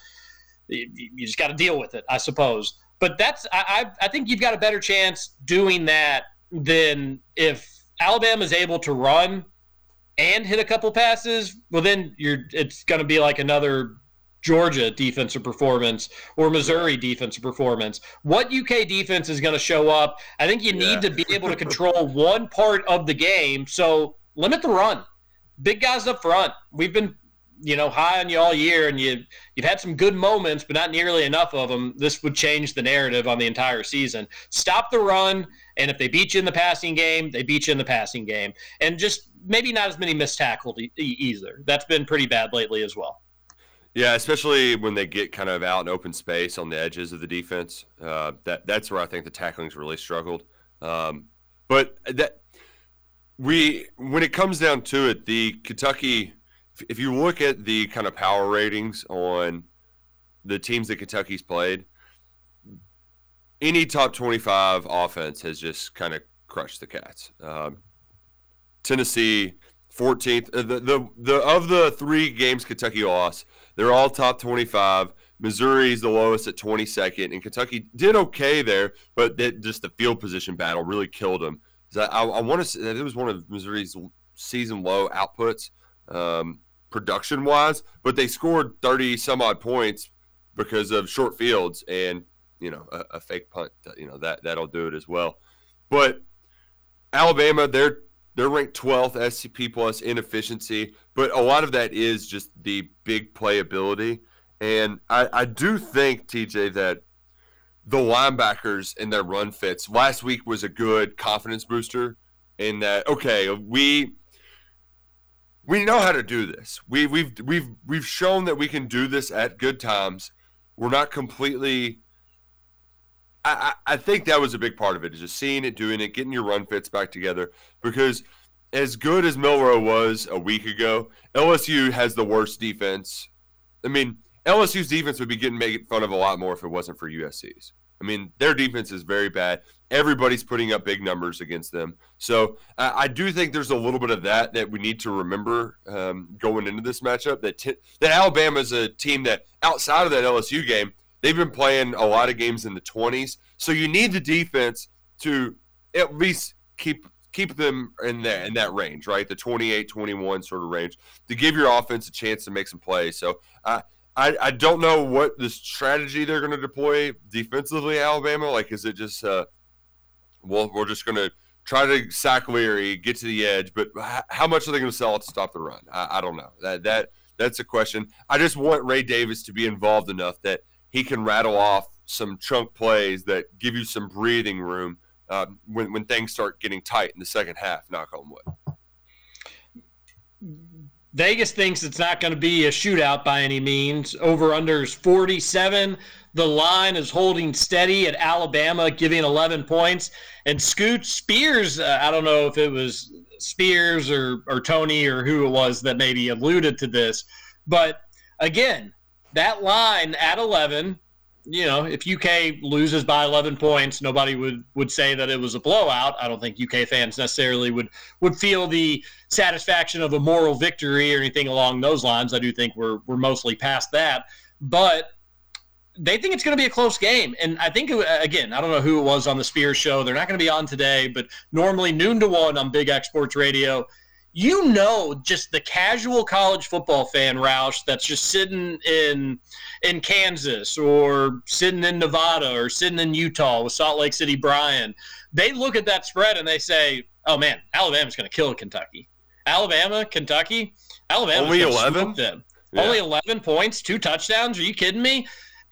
you just got to deal with it, I suppose. But that's I I think you've got a better chance doing that than if Alabama is able to run and hit a couple passes. Well, then you're it's going to be like another Georgia defensive performance or Missouri defensive performance. What UK defense is going to show up? I think you need yeah. to be able to control one part of the game. So limit the run. Big guys up front. We've been you know high on you all year, and you you've had some good moments, but not nearly enough of them. This would change the narrative on the entire season. Stop the run, and if they beat you in the passing game, they beat you in the passing game, and just maybe not as many missed tackles either. That's been pretty bad lately as well. Yeah, especially when they get kind of out in open space on the edges of the defense. Uh, that that's where I think the tackling's really struggled. Um, but that we when it comes down to it, the Kentucky if you look at the kind of power ratings on the teams that Kentucky's played, any top 25 offense has just kind of crushed the Cats. Um, Tennessee, 14th. Uh, the, the, the, of the three games Kentucky lost, they're all top 25. Missouri's the lowest at 22nd, and Kentucky did okay there, but that, just the field position battle really killed them. I, I, I want to say that it was one of Missouri's season low outputs. Um, production wise, but they scored 30 some odd points because of short fields and, you know, a, a fake punt, you know, that, that'll do it as well. But Alabama, they're, they're ranked 12th SCP plus inefficiency, but a lot of that is just the big playability. And I, I do think, TJ, that the linebackers and their run fits last week was a good confidence booster in that, okay, we we know how to do this. We, we've we've we've shown that we can do this at good times. We're not completely. I, I think that was a big part of it is just seeing it, doing it, getting your run fits back together. Because as good as Milroe was a week ago, LSU has the worst defense. I mean, LSU's defense would be getting made fun of a lot more if it wasn't for USC's. I mean, their defense is very bad. Everybody's putting up big numbers against them. So I do think there's a little bit of that that we need to remember um, going into this matchup. That t- that Alabama is a team that outside of that LSU game, they've been playing a lot of games in the 20s. So you need the defense to at least keep keep them in that in that range, right? The 28, 21 sort of range to give your offense a chance to make some plays. So uh, I, I don't know what the strategy they're going to deploy defensively, Alabama. Like, is it just, uh, well, we're just going to try to sack Leary, get to the edge, but how much are they going to sell it to stop the run? I, I don't know. That that that's a question. I just want Ray Davis to be involved enough that he can rattle off some chunk plays that give you some breathing room uh, when when things start getting tight in the second half. Knock on wood. Vegas thinks it's not going to be a shootout by any means. Over unders 47. The line is holding steady at Alabama, giving 11 points. And Scoot Spears, uh, I don't know if it was Spears or, or Tony or who it was that maybe alluded to this. But again, that line at 11 you know, if UK loses by 11 points, nobody would would say that it was a blowout. I don't think UK fans necessarily would would feel the satisfaction of a moral victory or anything along those lines. I do think we're we're mostly past that, but they think it's going to be a close game. And I think again, I don't know who it was on the Spears show. They're not going to be on today, but normally noon to one on Big X Sports Radio you know just the casual college football fan Roush that's just sitting in in Kansas or sitting in Nevada or sitting in Utah with Salt Lake City Brian they look at that spread and they say oh man Alabama's going to kill Kentucky Alabama Kentucky Alabama only 11 them yeah. only 11 points two touchdowns are you kidding me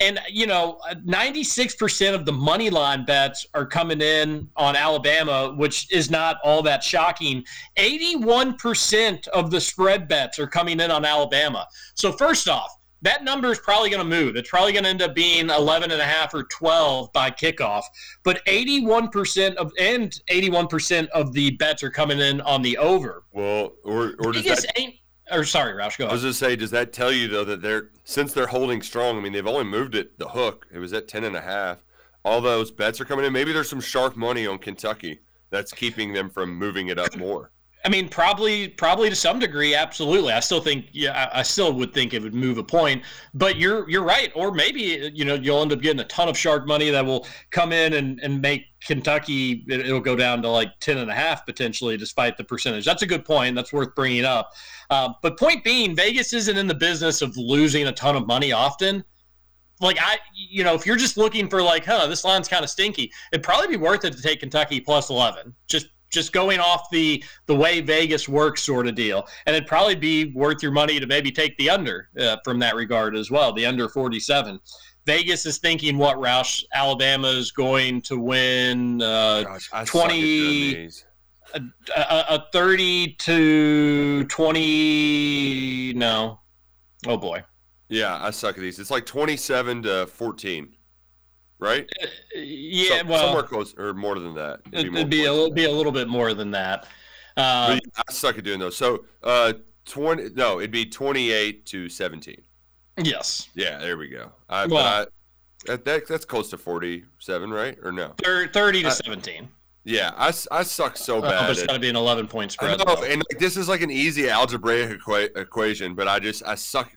and you know, 96% of the money line bets are coming in on Alabama, which is not all that shocking. 81% of the spread bets are coming in on Alabama. So first off, that number is probably going to move. It's probably going to end up being 11 and a half or 12 by kickoff. But 81% of and 81% of the bets are coming in on the over. Well, or or does that ain't or sorry, Roush, go ahead. I was just say, does that tell you though that they're since they're holding strong? I mean, they've only moved it the hook. It was at ten and a half. All those bets are coming in. Maybe there's some sharp money on Kentucky that's keeping them from moving it up more. I mean, probably, probably to some degree, absolutely. I still think, yeah, I, still would think it would move a point. But you're, you're right. Or maybe, you know, you'll end up getting a ton of shark money that will come in and, and make Kentucky. It, will go down to like ten and a half potentially, despite the percentage. That's a good point. That's worth bringing up. Uh, but point being, Vegas isn't in the business of losing a ton of money often like I, you know, if you're just looking for like, huh, this line's kind of stinky, it'd probably be worth it to take Kentucky plus 11. Just just going off the the way Vegas works sort of deal. And it'd probably be worth your money to maybe take the under uh, from that regard as well, the under 47. Vegas is thinking what Roush Alabama is going to win uh, Gosh, 20 a, a, a 30 to 20 no. Oh boy. Yeah, I suck at these. It's like 27 to 14 right? Uh, yeah, so, well, somewhere close or more than that. It'd, be, it'd be a little, be a little bit more than that. Uh, I suck at doing those. So, uh, twenty. No, it'd be twenty-eight to seventeen. Yes. Yeah, there we go. I, well, I, that, that, that's close to forty-seven, right? Or no? Thirty to seventeen. Yeah, I, I suck so bad. Uh, it's got to be an eleven point spread. I know, and like, this is like an easy algebraic equa- equation, but I just I suck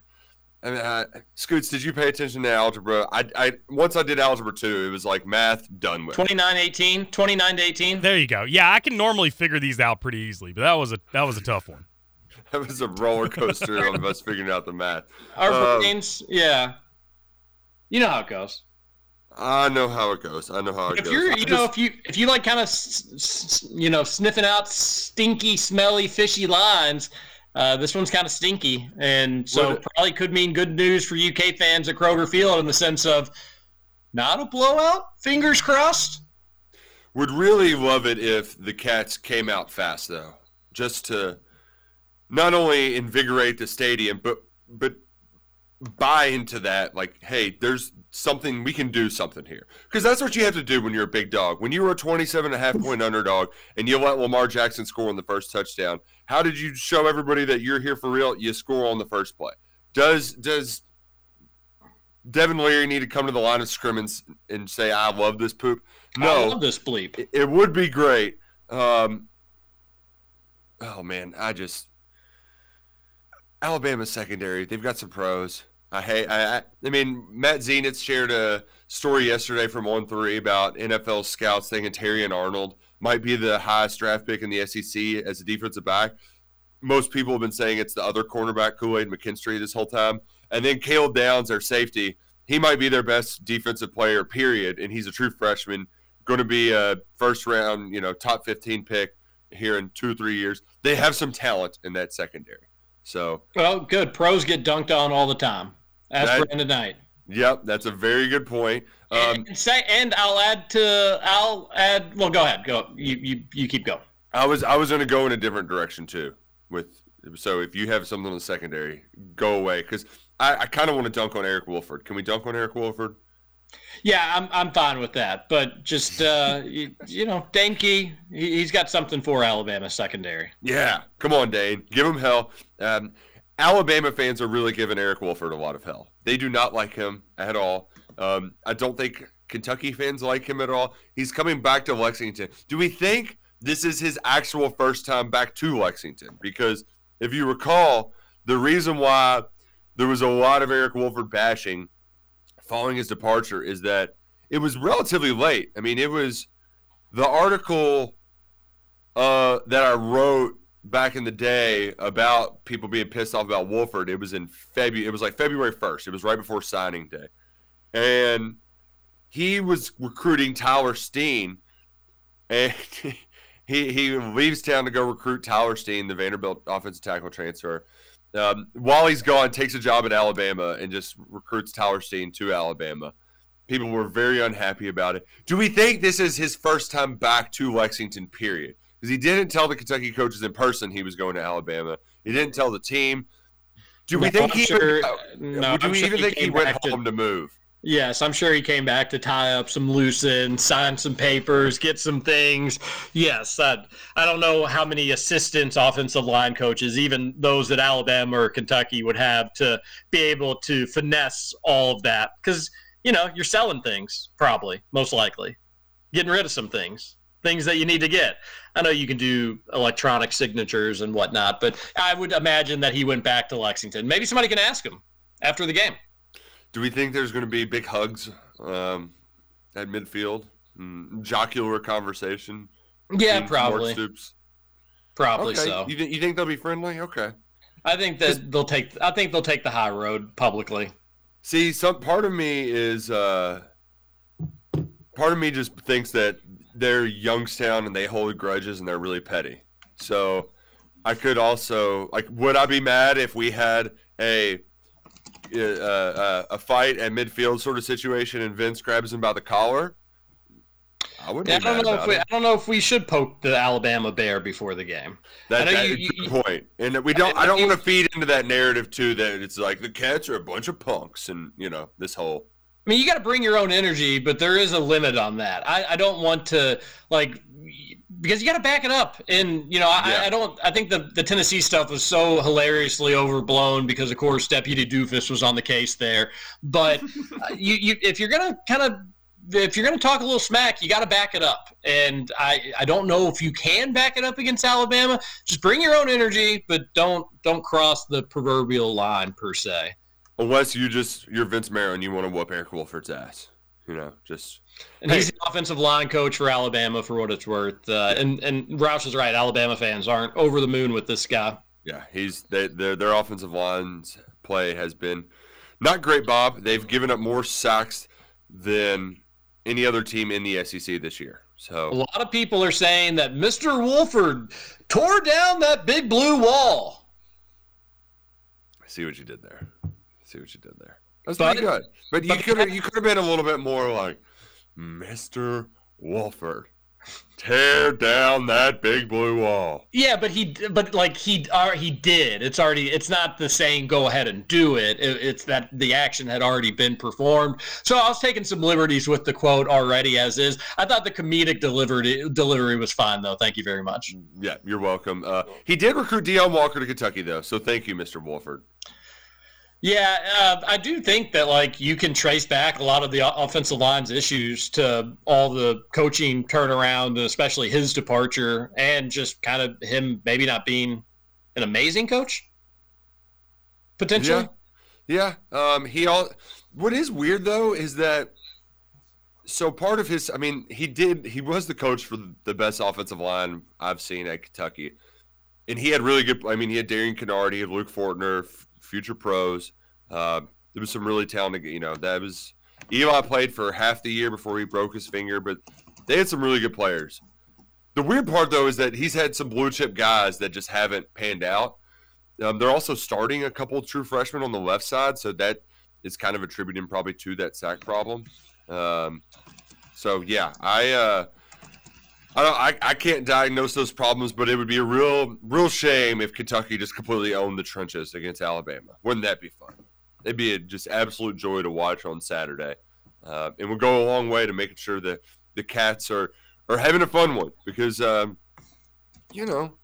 I mean, uh, Scoots, did you pay attention to algebra? I, I once I did algebra two, it was like math done with. 29 18, 29 to 18. There you go. Yeah, I can normally figure these out pretty easily, but that was a that was a tough one. that was a roller coaster of us figuring out the math. Our um, brains, yeah. You know how it goes. I know how it goes. I know how it if goes. If you're, you know, if you if you like kind of, s- s- you know, sniffing out stinky, smelly, fishy lines uh, this one's kind of stinky, and so what, probably could mean good news for UK fans at Kroger Field in the sense of not a blowout. Fingers crossed. Would really love it if the Cats came out fast, though, just to not only invigorate the stadium, but but buy into that. Like, hey, there's something we can do something here because that's what you have to do when you're a big dog. When you were a 27 and a half point underdog and you let Lamar Jackson score on the first touchdown, how did you show everybody that you're here for real? You score on the first play. Does does Devin Leary need to come to the line of scrimmage and say, "I love this poop"? No, I love this bleep. It, it would be great. Um, oh man, I just Alabama secondary. They've got some pros. I hate. I, I mean, Matt Zenitz shared a story yesterday from One Three about NFL scouts thinking Terrion Arnold might be the highest draft pick in the SEC as a defensive back. Most people have been saying it's the other cornerback, Kool Aid McKinstry, this whole time. And then Caleb Downs, their safety, he might be their best defensive player, period. And he's a true freshman, going to be a first round, you know, top 15 pick here in two or three years. They have some talent in that secondary. So, well, good. Pros get dunked on all the time. As that, Brandon Knight. Yep, that's a very good point. Um, and, say, and I'll add to I'll add. Well, go ahead. Go. You you, you keep going. I was I was going to go in a different direction too. With so if you have something in the secondary, go away because I, I kind of want to dunk on Eric Wolford. Can we dunk on Eric Wolford? Yeah, I'm I'm fine with that. But just uh, you, you know, Dane Key, he, has got something for Alabama secondary. Yeah, come on, Dane, give him hell. Um, Alabama fans are really giving Eric Wolford a lot of hell. They do not like him at all. Um, I don't think Kentucky fans like him at all. He's coming back to Lexington. Do we think this is his actual first time back to Lexington? Because if you recall, the reason why there was a lot of Eric Wolford bashing following his departure is that it was relatively late. I mean, it was the article uh, that I wrote back in the day about people being pissed off about Wolford, it was in February. It was like February first. It was right before signing day, and he was recruiting Tyler Steen, and he he leaves town to go recruit Tyler Steen, the Vanderbilt offensive tackle transfer. Um, while he's gone, takes a job at Alabama and just recruits Tyler Steen to Alabama. People were very unhappy about it. Do we think this is his first time back to Lexington? Period because he didn't tell the Kentucky coaches in person he was going to Alabama. He didn't tell the team. Do we No, think I'm he? sure- even, no, do I'm we sure even he think he went back to- home to move? Yes, I'm sure he came back to tie up some loose ends, sign some papers, get some things. Yes, I, I don't know how many assistants, offensive line coaches, even those at Alabama or Kentucky would have to be able to finesse all of that. Because, you know, you're selling things, probably, most likely, getting rid of some things, things that you need to get. I know you can do electronic signatures and whatnot, but I would imagine that he went back to Lexington. Maybe somebody can ask him after the game. Do we think there's going to be big hugs um, at midfield? Mm, jocular conversation? Yeah, probably. Probably Okay, so. You, thi- you think they'll be friendly? Okay. I think that they'll take. I think they'll take the high road publicly. See, some part of me is uh, part of me just thinks that they're Youngstown and they hold grudges and they're really petty. So I could also like, would I be mad if we had a uh, uh, a fight at midfield sort of situation and Vince grabs him by the collar? I wouldn't. Yeah, I don't know if we. it. I don't know if we should poke the Alabama bear before the game. I That, that you- is you- a good point. And we don't. I don't want to feed into that narrative too. That it's like the Cats are a bunch of punks, and you know this whole. I mean, you got to bring your own energy, but there is a limit on that. I, I don't want to like because you got to back it up. And you know, I, Yeah. I don't. I think the the Tennessee stuff was so hilariously overblown because, of course, Deputy Doofus was on the case there. But uh, you, you, if you're gonna kind of if you're gonna talk a little smack, you got to back it up. And I, I don't know if you can back it up against Alabama. Just bring your own energy, but don't don't cross the proverbial line per se. Unless you just you're Vince Marrow and you want to whoop Eric Wolford's ass, you know, just And he's the offensive line coach for Alabama, for what it's worth. Uh, and and Roush is right. Alabama fans aren't over the moon with this guy. yeah, he's they, their their offensive line's play has been not great. Bob, they've given up more sacks than any other team in the SEC this year. So a lot of people are saying that Mr. Wolford tore down that big blue wall. I see what you did there. See what you did there. That's But- pretty good. But you could have you could have been a little bit more like Mr. Wolford. Tear down that big blue wall. Yeah, but he, but like he, uh, he did. It's already. It's not the saying "go ahead and do it." it. It's that the action had already been performed. So I was taking some liberties with the quote already as is. I thought the comedic delivery delivery was fine though. Thank you very much. Yeah, you're welcome. Uh, he did recruit Deion Walker to Kentucky though, so thank you, Mr. Wolford. Yeah, uh, I do think that like you can trace back a lot of the offensive line's issues to all the coaching turnaround, especially his departure, and just kind of him maybe not being an amazing coach. Potentially, Yeah. Um, he all. What is weird though is that. So part of his, I mean, he did. He was the coach for the best offensive line I've seen at Kentucky, and he had really good. I mean, he had Darian Kinnard, he had Luke Fortner, future pros. Uh, there was some really talented. You know, that was Eli played for half the year before he broke his finger, but they had some really good players. The weird part though is that he's had some blue chip guys that just haven't panned out. Um, they're also starting a couple true freshmen on the left side, so that is kind of attributing probably to that sack problem. Um, so yeah, I uh, I don't I, I can't diagnose those problems, but it would be a real real shame if Kentucky just completely owned the trenches against Alabama. Wouldn't that be fun? It'd be a just absolute joy to watch on Saturday, uh, and would go a long way to making sure that the Cats are are having a fun one because um, you know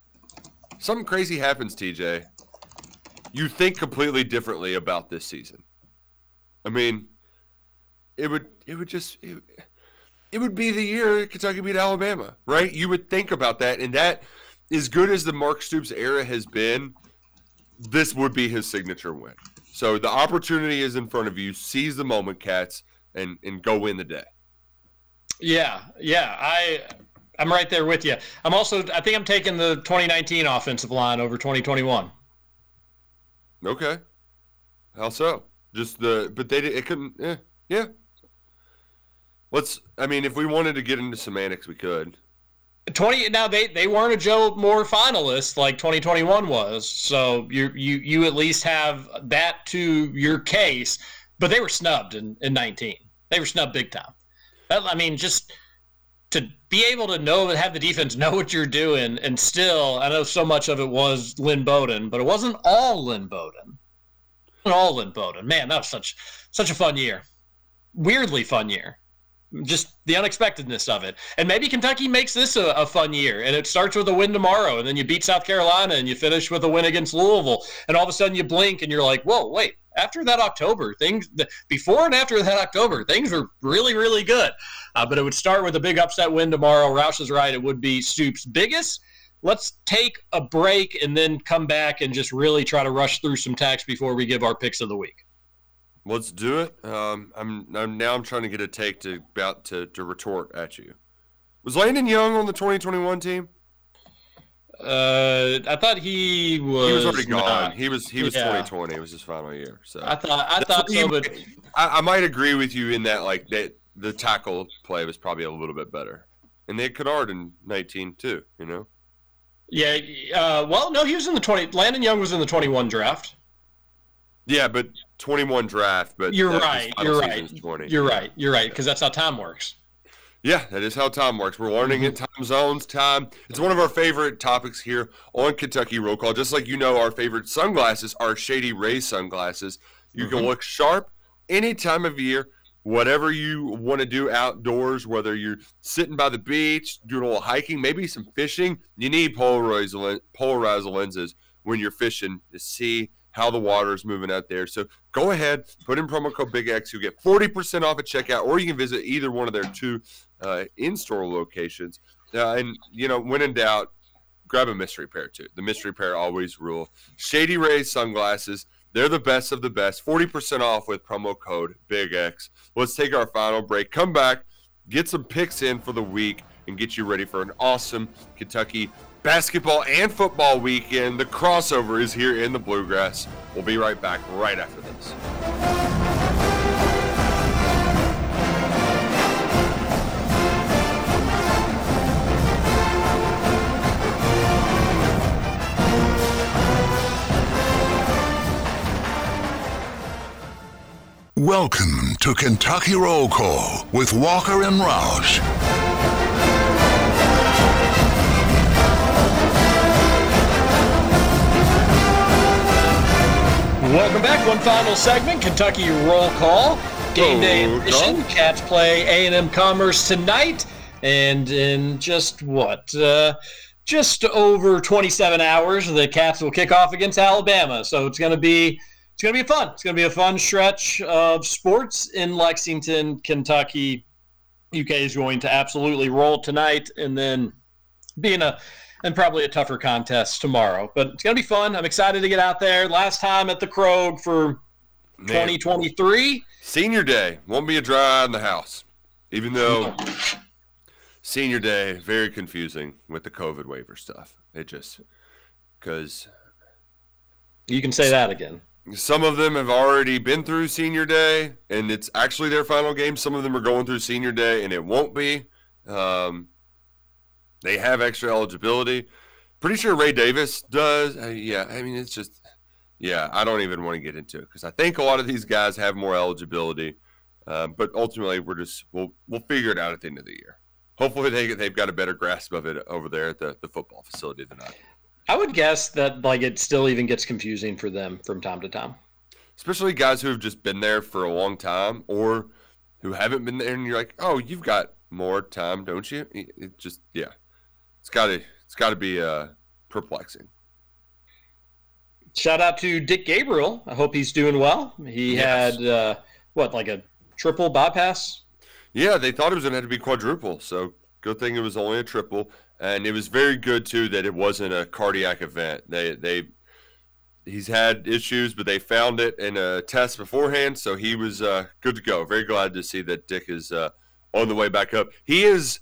something crazy happens, TJ. You think completely differently about this season. I mean, it would it would just it, it would be the year Kentucky beat Alabama, right? You would think about that, and that as good as the Mark Stoops era has been, this would be his signature win. So the opportunity is in front of you. Seize the moment, cats, and and go win the day. yeah, yeah. I I'm right there with you. I'm also I think I'm taking the 2019 offensive line over 2021. Okay. How so? Just the but they did it couldn't. Eh, yeah. Let's. I mean, if we wanted to get into semantics, we could. 20 now they they weren't a Joe Moore finalist like 2021 was. So you you you at least have that to your case, but they were snubbed in, in 19. They were snubbed big time. I mean, just to be able to know have the defense know what you're doing, and still, I know so much of it was Lynn Bowden, but it wasn't all Lynn Bowden. All Lynn Bowden. Man, that was such such a fun year. Weirdly fun year just the unexpectedness of it. And maybe Kentucky makes this a, a, fun year, and it starts with a win tomorrow, and then you beat South Carolina, and you finish with a win against Louisville, and all of a sudden you blink, and you're like, whoa, wait. After that October, things before and after that October, things were really, really good. Uh, but it would start with a big upset win tomorrow. Roush is right; it would be Stoops' biggest. Let's take a break and then come back and just really try to rush through some text before we give our picks of the week. Let's do it. Um, I'm, I'm now I'm trying to get a take to about to, to retort at you. Was Landon Young on the 2021 team? Uh, I thought he was. He was already gone. Not. He was he was yeah. 2020. It was his final year. So I thought I thought so, but I, I, might agree with you in that like that the tackle play was probably a little bit better, and they had Kinnard in 19 too. You know. Yeah. Uh, well, no, he was in the 20. Landon Young was in the 21 draft. Yeah, but 21 draft, but you're right. You're right. 20. You're right. You're right because that's how time works. Yeah, that is how time works. We're learning mm-hmm. in time zones. Time. It's one of our favorite topics here on Kentucky Roll Call. Just like you know, our favorite sunglasses are Shady Ray sunglasses. You mm-hmm. can look sharp any time of year, whatever you want to do outdoors. Whether you're sitting by the beach, doing a little hiking, maybe some fishing, you need polarized, polarized lenses when you're fishing to see how the water is moving out there. So go ahead, put in promo code Big X. You'll get 40% off at checkout, or you can visit either one of their two uh, in store locations. Uh, and, you know, when in doubt, grab a mystery pair too. The mystery pair always rule. Shady Rays sunglasses. They're the best of the best. 40% off with promo code Big X. Let's take our final break. Come back, get some picks in for the week, and get you ready for an awesome Kentucky basketball and football weekend. The crossover is here in the Bluegrass. We'll be right back right after this. Welcome to Kentucky Roll Call with Walker and Roush. Welcome back. One final segment, Kentucky Roll Call. Game day edition. Cats play A&M Commerce tonight. And in just what? Uh, just over 27 hours, the Cats will kick off against Alabama. So it's going to be it's going to be fun. It's going to be a fun stretch of sports in Lexington, Kentucky. UK is going to absolutely roll tonight, and then being a and probably a tougher contest tomorrow. But it's going to be fun. I'm excited to get out there. Last time at the Krog for 2023. Senior day won't be a dry in the house, even though senior day very confusing with the COVID waiver stuff. It just because you can say that again. Some of them have already been through senior day, and it's actually their final game. Some of them are going through senior day, and it won't be. Um, they have extra eligibility. Pretty sure Ray Davis does. Uh, yeah, I mean, it's just, yeah, I don't even want to get into it because I think a lot of these guys have more eligibility. Uh, but ultimately, we're just we'll we'll figure it out at the end of the year. Hopefully, they they've got a better grasp of it over there at the, the football facility than I. I would guess that like it still even gets confusing for them from time to time. Especially guys who have just been there for a long time or who haven't been there, and you're like, oh, you've got more time, don't you? It just yeah, it's got to it's got to be uh, perplexing. Shout out to Dick Gabriel. I hope he's doing well. He yes. had uh, what like a triple bypass. Yeah, they thought it was going to have to be quadruple. So good thing it was only a triple, and it was very good too that it wasn't a cardiac event. They they he's had issues, but they found it in a test beforehand, so he was uh, good to go. Very glad to see that Dick is uh, on the way back up. He is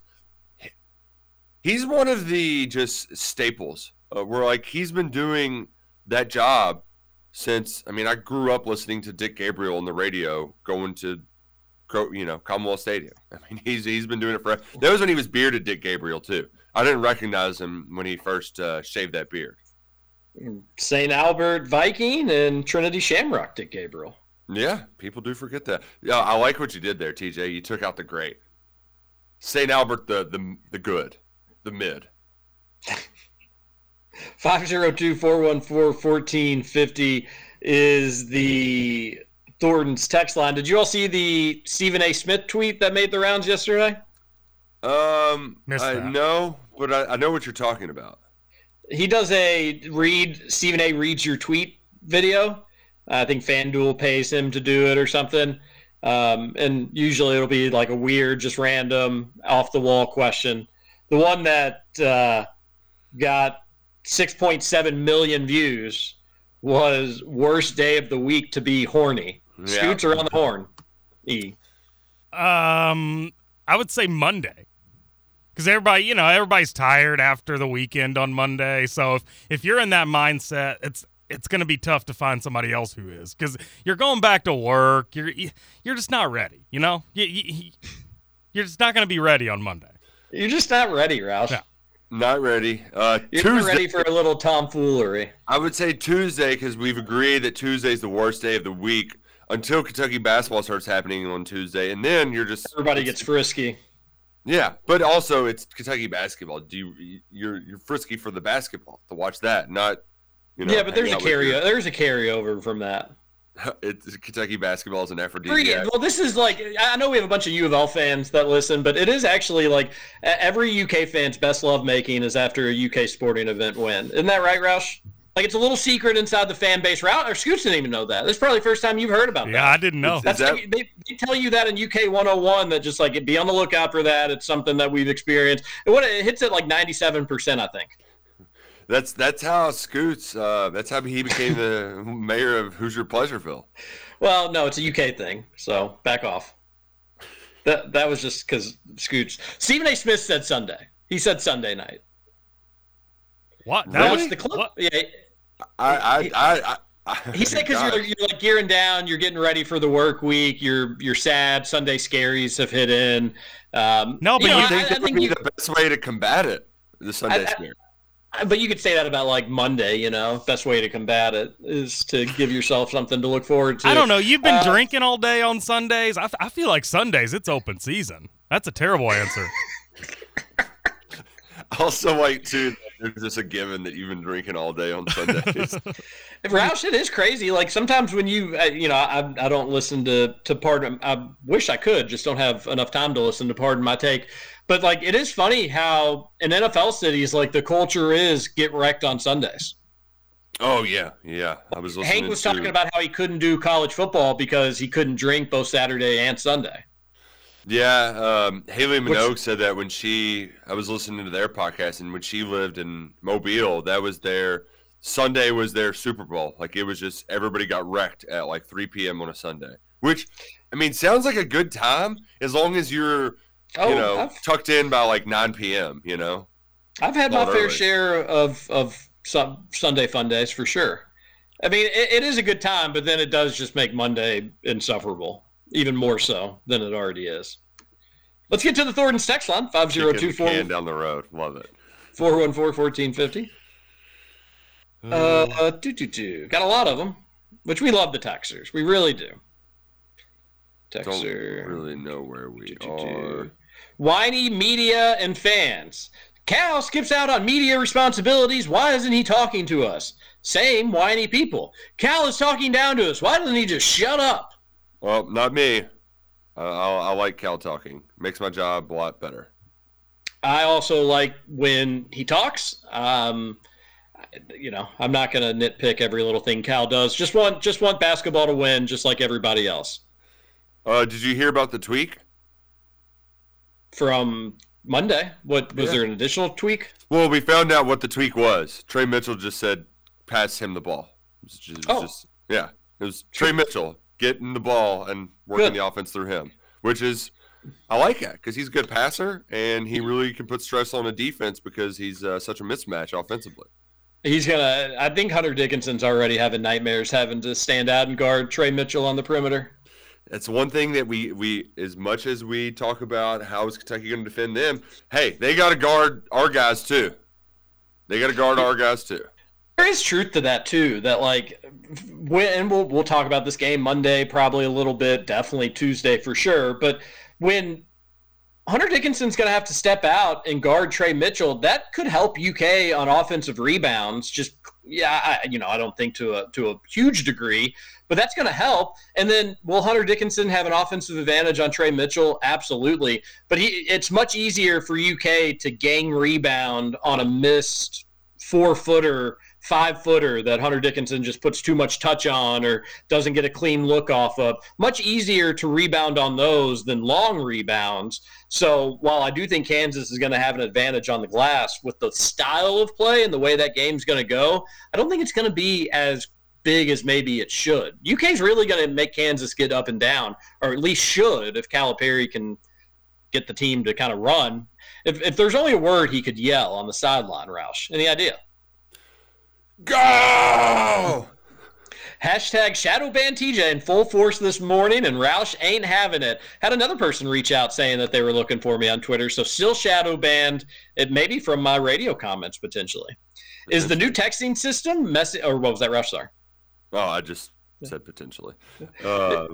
he's one of the just staples. Uh, where like he's been doing that job since. I mean, I grew up listening to Dick Gabriel on the radio, going to, you know, Commonwealth Stadium. I mean, he's he's been doing it for. That was when he was bearded Dick Gabriel too. I didn't recognize him when he first uh, shaved that beard. St. Albert Viking and Trinity Shamrock Dick Gabriel. Yeah, people do forget that. Yeah, I like what you did there, TJ. You took out the great. St. Albert, the the the good, the mid. 502-414-1450 is the Thornton's text line. Did you all see the Stephen A. Smith tweet that made the rounds yesterday? Um, I know, but I, I know what you're talking about. He does a read Stephen A. reads your tweet video. I think FanDuel pays him to do it or something. Um, and usually it'll be like a weird, just random, off the wall question. The one that uh, got 6.7 million views was worst day of the week to be horny. Yeah. Scoots around the horn. E. Um, I would say Monday. Because everybody, you know, everybody's tired after the weekend on Monday. So if, if you're in that mindset, it's it's going to be tough to find somebody else who is because you're going back to work. You're you're just not ready. You know, you, you, you're just not going to be ready on Monday. You're just not ready, Roush. No. Not ready. Uh, You're Tuesday, ready for a little tomfoolery. I would say Tuesday because we've agreed that Tuesday is the worst day of the week until Kentucky basketball starts happening on Tuesday, and then you're just everybody gets frisky. Yeah, but also it's Kentucky basketball. Do you you're you're frisky for the basketball to watch that, not you know. Yeah, but there's a carry there's a carryover from that. it's Kentucky basketball is an aphrodisiac. Well, this is like I know we have a bunch of U of L fans that listen, but it is actually like every UK fan's best love making is after a UK sporting event win. Isn't that right, Roush? Like it's a little secret inside the fan base. Route or Scoots didn't even know that. This is probably the first time you've heard about yeah, that. Yeah, I didn't know. That's that... like, they, they, tell you that in UK 101 that just like be on the lookout for that. It's something that we've experienced. It, what it hits at like 97 percent, I think. That's that's how Scoots. Uh, that's how he became the mayor of Hoosier Pleasureville. Well, no, it's a UK thing, so back off. That that was just because Scoots. Stephen A. Smith said Sunday. He said Sunday night. What? That really? was the clip. What? Yeah. I I, I, I he said because you're, you're like gearing down, you're getting ready for the work week, you're you're sad. Sunday scaries have hit in. Um, no, but you, know, you think I, that would be you, the best way to combat it? The Sunday scare. But you could say that about like Monday, you know. Best way to combat it is to give yourself something to look forward to. I don't know. You've been uh, drinking all day on Sundays. I, I feel like Sundays it's open season. That's a terrible answer. also, like too, there's just a given that you've been drinking all day on Sundays. Roush, it is crazy. Like sometimes when you, uh, you know, I, I don't listen to to pardon. I wish I could, just don't have enough time to listen to pardon my take. But like, it is funny how in NFL cities, like the culture is get wrecked on Sundays. Oh yeah, yeah. I was. Hank was to... talking about how he couldn't do college football because he couldn't drink both Saturday and Sunday. Yeah, um, Haley Minogue Which, said that when she, I was listening to their podcast, and when she lived in Mobile, that was their Sunday was their Super Bowl. Like it was just everybody got wrecked at like 3 p.m. on a Sunday. Which, I mean, sounds like a good time as long as you're oh, you know, I've, tucked in by like 9 p.m. You know, I've had my fair share of of some Sunday fun days for sure. I mean, it, it is a good time, but then it does just make Monday insufferable, even more so than it already is. Let's get to the Thornton's text line five zero two four down the road. Love it. Four one four fourteen fifty. Uh, two two two. Got a lot of them, which we love the texters. We really do. Texter. Don't really know where we are whiny media and fans. Cal skips out on media responsibilities. Why isn't he talking to us? Same whiny people. Cal is talking down to us. Why doesn't he just shut up? Well, not me. Uh, I like Cal talking. Makes my job a lot better. I also like when he talks. Um, you know, I'm not going to nitpick every little thing Cal does. Just want just want basketball to win, just like everybody else. Uh, did you hear about the tweak? from Monday. What was yeah. there an additional tweak? Well, we found out what the tweak was. Tre Mitchell just said, "Pass him the ball." It was just, oh. Just, yeah, it was Tre Mitchell getting the ball and working Good. the offense through him, which is I like that because he's a good passer and he really can put stress on the defense because he's uh, such a mismatch offensively. He's gonna. I think Hunter Dickinson's already having nightmares having to stand out and guard Tre Mitchell on the perimeter. That's one thing that we we as much as we talk about how is Kentucky going to defend them. Hey, they got to guard our guys too. They got to guard our guys too. There is truth to that too. That like, when and we'll we'll talk about this game Monday probably a little bit, definitely Tuesday for sure. But when Hunter Dickinson's going to have to step out and guard Tre Mitchell. That could help UK on offensive rebounds. Just yeah, I, you know, I don't think to a to a huge degree, but that's going to help. And then will Hunter Dickinson have an offensive advantage on Tre Mitchell? Absolutely. But he, it's much easier for UK to gang rebound on a missed four footer five footer that Hunter Dickinson just puts too much touch on or doesn't get a clean look off of. Much easier to rebound on those than long rebounds. So while I do think Kansas is going to have an advantage on the glass with the style of play and the way that game's going to go, I don't think it's going to be as big as maybe it should. UK's really going to make Kansas get up and down, or at least should if Calipari can get the team to kind of run. If, if there's only a word he could yell on the sideline, Roush, any idea? Go! Hashtag shadow Shadowban TJ in full force this morning, and Roush ain't having it. Had another person reach out saying that they were looking for me on Twitter, so still shadow banned. It may be from my radio comments potentially. Is the new texting system messy? Or what was that, Roush? Sorry. Oh, I just said potentially. Uh,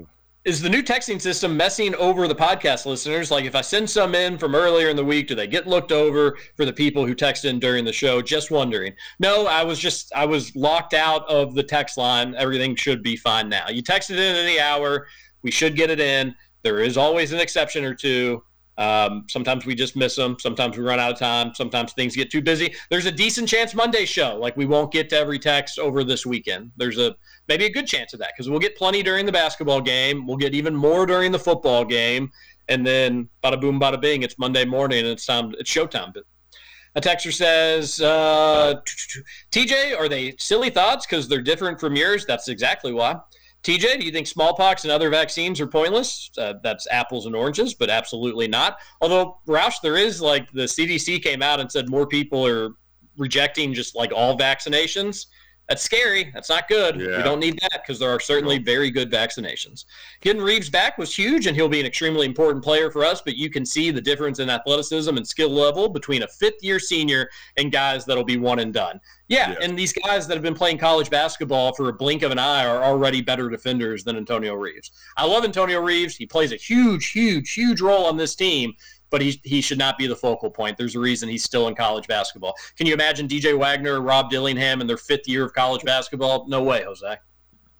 is the new texting system messing over the podcast listeners? Like if I send some in from earlier in the week, do they get looked over for the people who text in during the show? Just wondering. No, I was just I was locked out of the text line. Everything should be fine now. You texted in any hour, we should get it in. There is always an exception or two. Um, sometimes we just miss them. Sometimes we run out of time. Sometimes things get too busy. There's a decent chance Monday show, like we won't get to every text over this weekend. There's a maybe a good chance of that because we'll get plenty during the basketball game. We'll get even more during the football game, and then bada boom, bada bing. It's Monday morning and it's time. It's showtime. But a texter says, uh, "TJ, are they silly thoughts because they're different from yours?" That's exactly why. TJ, do you think smallpox and other vaccines are pointless? Uh, that's apples and oranges, but absolutely not. Although, Roush, there is like the CDC came out and said more people are rejecting just like all vaccinations. That's scary. That's not good. Yeah. We don't need that because there are certainly very good vaccinations. Getting Reeves back was huge, and he'll be an extremely important player for us. But you can see the difference in athleticism and skill level between a fifth year senior and guys that'll be one and done. Yeah, yeah, and these guys that have been playing college basketball for a blink of an eye are already better defenders than Antonio Reeves. I love Antonio Reeves. He plays a huge, huge, huge role on this team but he, he should not be the focal point. There's a reason he's still in college basketball. Can you imagine DJ Wagner, Rob Dillingham in their fifth year of college basketball? No way, Jose.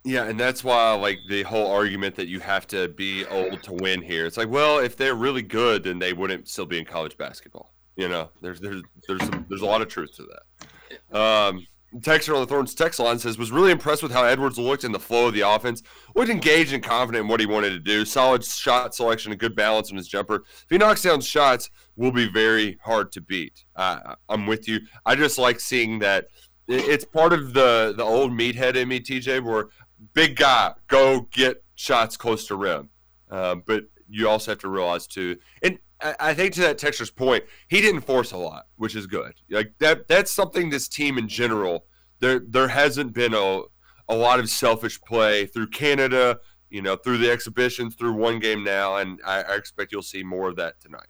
Yeah, and that's why like the whole argument that you have to be old to win here. It's like, well, if they're really good, then they wouldn't still be in college basketball. You know, there's there's there's there's a lot of truth to that. Um, Texter on the Thorns text line says was really impressed with how Edwards looked in the flow of the offense. Was engaged and confident in what he wanted to do. Solid shot selection, a good balance on his jumper. If he knocks down shots, will be very hard to beat. Uh, I'm with you. I just like seeing that. It's part of the the old meathead in me, TJ, where big guy go get shots close to rim. Uh, but you also have to realize too, and I think to that Texter's point, he didn't force a lot, which is good. Like that that's something this team in general, there there hasn't been a a lot of selfish play through Canada, you know, through the exhibitions, through one game now, and I, I expect you'll see more of that tonight.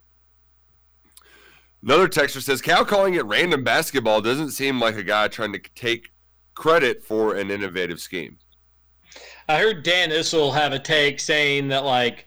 Another texter says Cal calling it random basketball doesn't seem like a guy trying to take credit for an innovative scheme. I heard Dan Issel have a take saying that like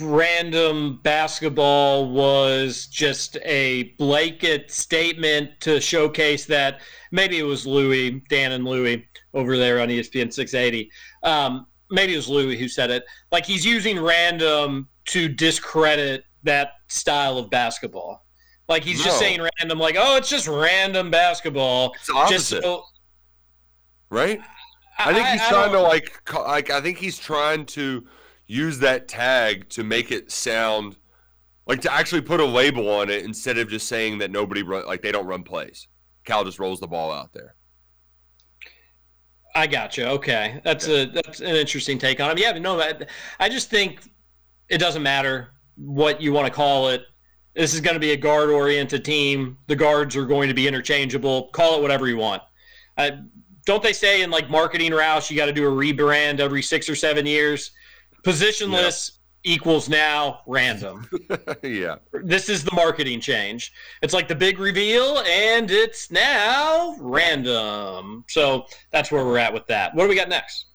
random basketball was just a blanket statement to showcase that maybe it was Louis, Dan and Louis over there on ESPN 680. Um, maybe it was Louis who said it. Like he's using random to discredit that style of basketball. Like he's no. just saying random, like, oh, it's just random basketball. It's opposite. So, right? I, I think he's I, trying to like, like I think he's trying to use that tag to make it sound like to actually put a label on it instead of just saying that nobody run like they don't run plays. Cal just rolls the ball out there. I got you. Okay, that's a that's an interesting take on him. Yeah, no, I, I just think it doesn't matter what you want to call it. This is going to be a guard oriented team. The guards are going to be interchangeable. Call it whatever you want. Uh, don't they say in like marketing Roush, you got to do a rebrand every six or seven years? Positionless equals now random. yeah. This is the marketing change. It's like the big reveal and it's now random. So that's where we're at with that. What do we got next?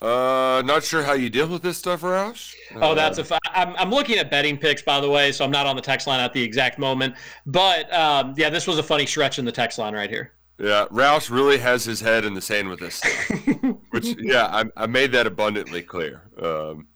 Uh, not sure how you deal with this stuff, Roush. Oh, that's a. F- I'm, I'm looking at betting picks, by the way, so I'm not on the text line at the exact moment. But um, yeah, this was a funny stretch in the text line right here. Yeah, Roush really has his head in the sand with this stuff. which, yeah, I, I made that abundantly clear. Um,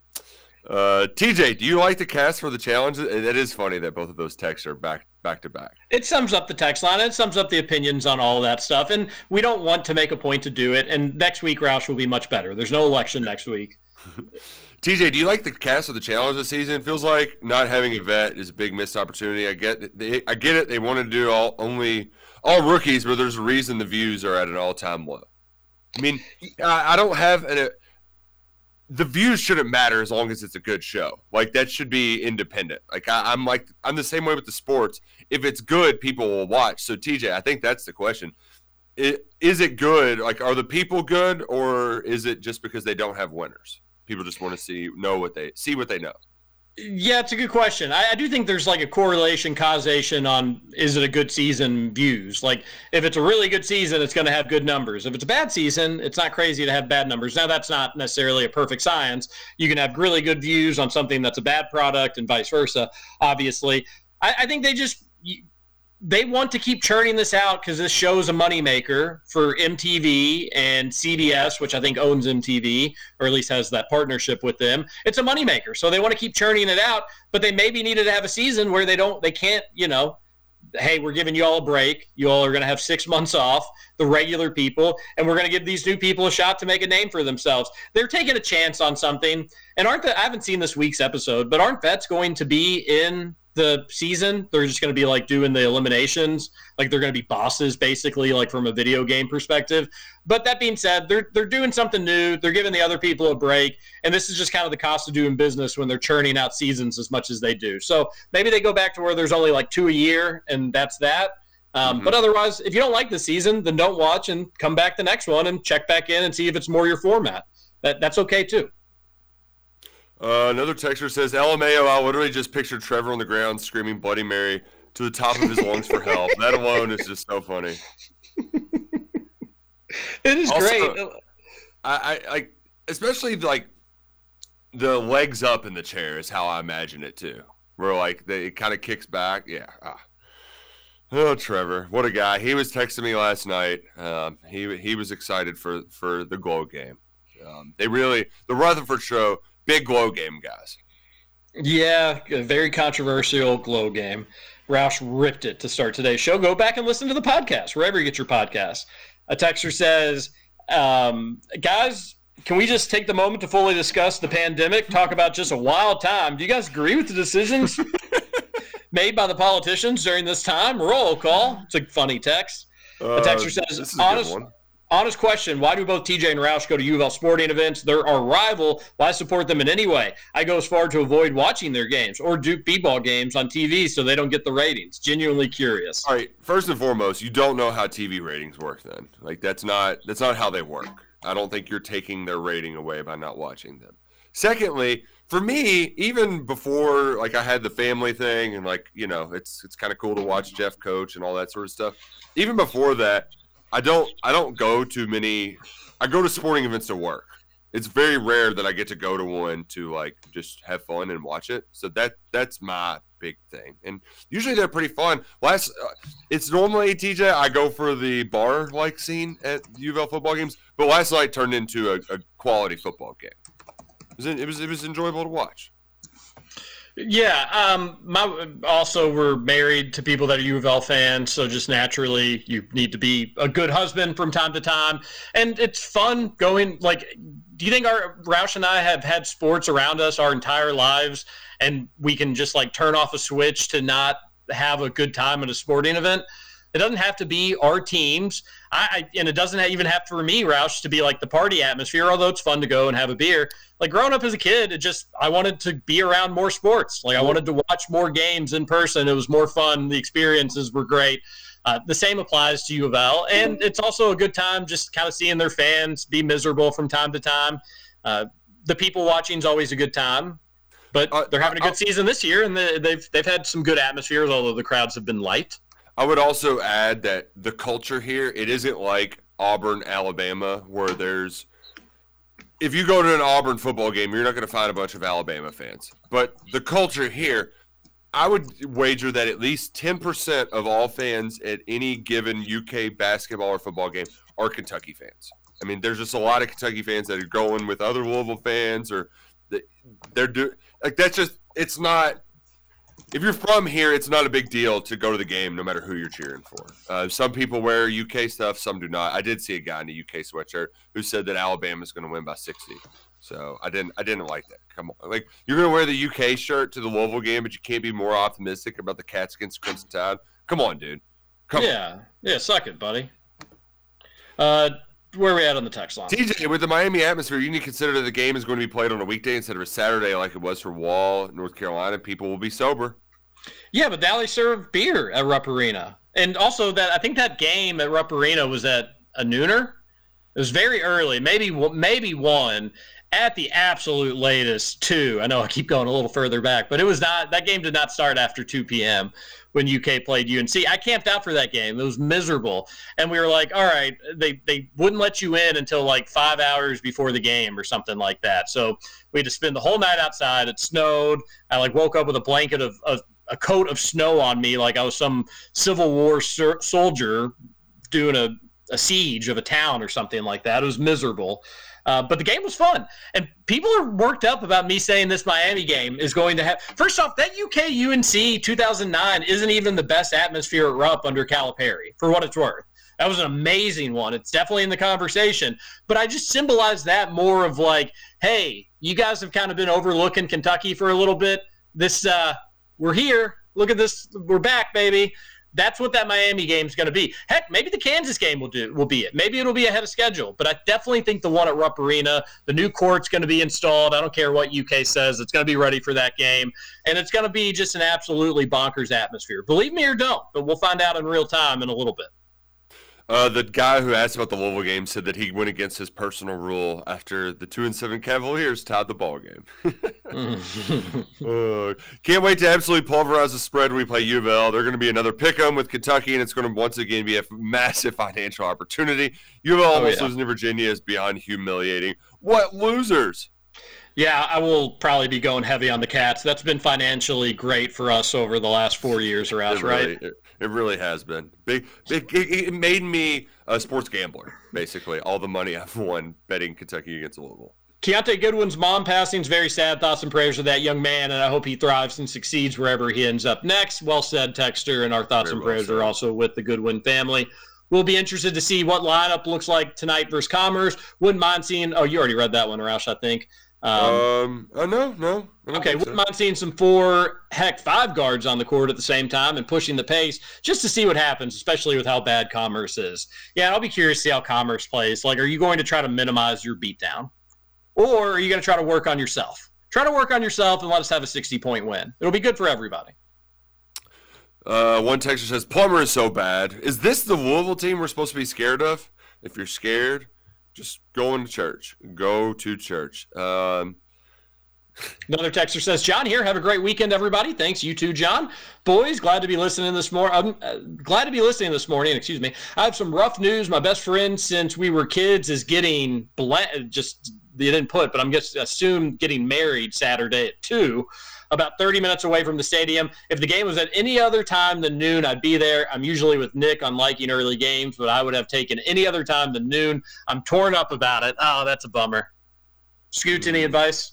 uh, TJ, do you like the cast for the challenge? It is funny that both of those texts are back back to back. It sums up the text line. It sums up the opinions on all that stuff, and we don't want to make a point to do it. And next week, Roush will be much better. There's no election next week. TJ, do you like the cast of the challenge this season? It feels like not having a vet is a big missed opportunity. I get, they, I get it. They want to do all only all rookies, but there's a reason the views are at an all time low. I mean, I, I don't have an uh, the views shouldn't matter as long as it's a good show. Like that should be independent. Like I, am like I'm the same way with the sports. If it's good, people will watch. So TJ, I think that's the question. It, is it good? Like are the people good, or is it just because they don't have winners? People just want to see know what they see what they know. Yeah, it's a good question. I, I, do think there's like a correlation, causation on is it a good season views. Like if it's a really good season, it's going to have good numbers. If it's a bad season, it's not crazy to have bad numbers. Now that's not necessarily a perfect science. You can have really good views on something that's a bad product, and vice versa. Obviously, I, I think they just they want to keep churning this out because this show is a moneymaker for MTV and CBS, which I think owns MTV or at least has that partnership with them. It's a moneymaker, so they want to keep churning it out. But they maybe needed to have a season where they don't, they can't, you know, hey, we're giving you all a break. You all are going to have six months off, the regular people, and we're going to give these new people a shot to make a name for themselves. They're taking a chance on something. And aren't the, I haven't seen this week's episode, but aren't vets going to be in the season. They're just going to be like doing the eliminations, like they're going to be bosses basically, like from a video game perspective. But that being said, they're they're doing something new. They're giving the other people a break, and this is just kind of the cost of doing business when they're churning out seasons as much as they do. So maybe they go back to where there's only like two a year, and that's that. Um, mm-hmm. But otherwise, if you don't like the season, then don't watch and come back the next one and check back in and see if it's more your format. That that's okay too. Uh, another texter says, LMAO, I literally just pictured Trevor on the ground screaming Bloody Mary to the top of his lungs for help. That alone is just so funny. it is also, great. I, I like, especially like the legs up in the chair is how I imagine it too. Where like they, it kind of kicks back. Yeah. Ah. Oh, Trevor, what a guy! He was texting me last night. Um, he he was excited for for the Glow game. Um, they really the Rutherford show big glow game, guys. Yeah, a very controversial glow game. Roush ripped it to start today's show. Go back and listen to the podcast, wherever you get your podcast. A texter says, um, guys, can we just take the moment to fully discuss the pandemic? Talk about just a wild time. Do you guys agree with the decisions made by the politicians during this time? Roll call. It's a funny text. Uh, texter says, honest, honest question why do both TJ and Roush go to U of L sporting events? They're our rival. Why support them in any way? I go as far to avoid watching their games or Duke b-ball games on TV so they don't get the ratings. Genuinely curious. All right, first and foremost, you don't know how TV ratings work then. Like that's not that's not how they work. I don't think you're taking their rating away by not watching them. Secondly, for me, even before like I had the family thing and like, you know, it's it's kind of cool to watch Jeff coach and all that sort of stuff. Even before that, I don't I don't go to many. I go to sporting events to work. It's very rare that I get to go to one to like just have fun and watch it. So that that's my big thing. And usually they're pretty fun. Last, uh, it's normally TJ. I go for the bar like scene at U of L football games, but last night turned into a, a quality football game. It was, it was it was enjoyable to watch. Yeah. Um, my also we're married to people that are U of L fans, so just naturally you need to be a good husband from time to time, and it's fun going. Like, do you think our Roush and I have had sports around us our entire lives, and we can just like turn off a switch to not have a good time at a sporting event? It doesn't have to be our teams. I, I and it doesn't even have to, for me, Roush, to be like the party atmosphere. Although it's fun to go and have a beer. Like growing up as a kid, it just I wanted to be around more sports. Like I wanted to watch more games in person. It was more fun. The experiences were great. Uh, the same applies to U of L, and it's also a good time just kind of seeing their fans be miserable from time to time. Uh, the people watching is always a good time, but Uh, they're having a good season this year, and the, they've they've had some good atmospheres, although the crowds have been light. I would also add that the culture here, it isn't like Auburn, Alabama, where there's if you go to an Auburn football game, you're not going to find a bunch of Alabama fans. But the culture here, I would wager that at least 10% of all fans at any given UK basketball or football game are Kentucky fans. I mean, there's just a lot of Kentucky fans that are going with other Louisville fans or they- they're do like that's just it's not if you're from here, it's not a big deal to go to the game, no matter who you're cheering for. Uh, some people wear UK stuff, some do not. I did see a guy in a UK sweatshirt who said that Alabama's going to win by 60. So I didn't, I didn't like that. Come on, like you're going to wear the UK shirt to the Louisville game, but you can't be more optimistic about the Cats against Crimson Tide. Come on, dude. Come yeah, yeah, suck it, buddy. Uh, where are we at on the text line? TJ, with the Miami atmosphere, you need to consider that the game is going to be played on a weekday instead of a Saturday, like it was for Wall, North Carolina. People will be sober. Yeah, but now they serve beer at Rupp Arena, and also that I think that game at Rupp Arena was at a nooner. It was very early, maybe maybe one at the absolute latest two. I know I keep going a little further back, but it was not that game did not start after 2 p.m. when UK played UNC. I camped out for that game. It was miserable, and we were like, all right, they they wouldn't let you in until like five hours before the game or something like that. So we had to spend the whole night outside. It snowed. I like woke up with a blanket of, of a coat of snow on me, like I was some Civil War soldier doing a, a siege of a town or something like that. It was miserable. Uh, but the game was fun, and people are worked up about me saying this Miami game is going to have. First off, that UK UNC 2009 isn't even the best atmosphere at Rupp under Calipari, for what it's worth. That was an amazing one. It's definitely in the conversation, but I just symbolize that more of like, hey, you guys have kind of been overlooking Kentucky for a little bit. This, uh, we're here. Look at this. We're back, baby that's what that Miami game is going to be. Heck, maybe the Kansas game will do will be it. Maybe it'll be ahead of schedule. But I definitely think the one at Rupp Arena, the new court's going to be installed. I don't care what UK says; it's going to be ready for that game, and it's going to be just an absolutely bonkers atmosphere. Believe me or don't, but we'll find out in real time in a little bit. Uh, the guy who asked about the Louisville game said that he went against his personal rule after the two and seven Cavaliers tied the ball game. uh, can't wait to absolutely pulverize the spread when we play U of L. They're going to be another pick 'em with Kentucky, and it's going to once again be a massive financial opportunity. U of L almost yeah. losing to Virginia is beyond humiliating. What losers? Yeah, I will probably be going heavy on the Cats. That's been financially great for us over the last four years, or else, really, right? it, it really has been big. big it, it made me a sports gambler, basically. All the money I've won betting Kentucky against Louisville. Keontae Goodwin's mom passing is very sad. Thoughts and prayers of that young man, and I hope he thrives and succeeds wherever he ends up next. Well said, Texter, and our thoughts Very and well prayers said. are also with the Goodwin family. We'll be interested to see what lineup looks like tonight versus Commerce. Wouldn't mind seeing. Oh, you already read that one, Roush, I think. Um, Um, oh no, no. Okay, think so. wouldn't mind seeing some four, heck, five guards on the court at the same time and pushing the pace just to see what happens, especially with how bad Commerce is. Yeah, I'll be curious to see how Commerce plays. Like, are you going to try to minimize your beatdown? Or are you going to try to work on yourself? Try to work on yourself and let us have a 60 point win. It'll be good for everybody. Uh, one texter says Plummer is so bad. Is this the Louisville team we're supposed to be scared of? If you're scared, just going to church. Go to church. Um, Another texter says, John here. Have a great weekend, everybody. Thanks. You too, John. Boys, glad to be listening this morning. I'm uh, glad to be listening this morning. Excuse me. I have some rough news. My best friend since we were kids is getting bla- just they didn't put, but I'm just assume getting married Saturday at two, about 30 minutes away from the stadium. If the game was at any other time than noon, I'd be there. I'm usually with Nick on liking early games, but I would have taken any other time than noon. I'm torn up about it. Oh, that's a bummer. Scoot, any advice?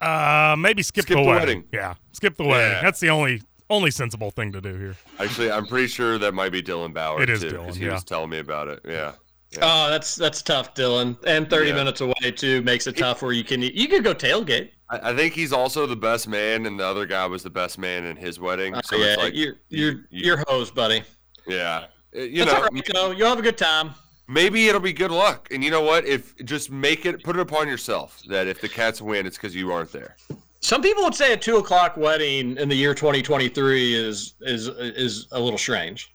Uh, maybe skip, Skip the, the wedding. wedding. Yeah, skip the wedding. Yeah. That's the only only sensible thing to do here. actually, I'm pretty sure that might be Dylan Bauer. It is too, Dylan, 'cause He yeah. was telling me about it. Yeah. Oh, that's that's tough, Dylan. And 30 Yeah. minutes away too makes it tough where you can you could go tailgate. I, I think he's also the best man, and the other guy was the best man in his wedding. Uh, yeah, it's like, you're you're you're hosed, buddy. yeah, Uh, you That's know, right, though. You'll have a good time. maybe it'll be good luck. And you know what? If just make it, put it upon yourself that if the Cats win, it's because you aren't there. Some people would say a two o'clock wedding in the year 2023 is is is a little strange.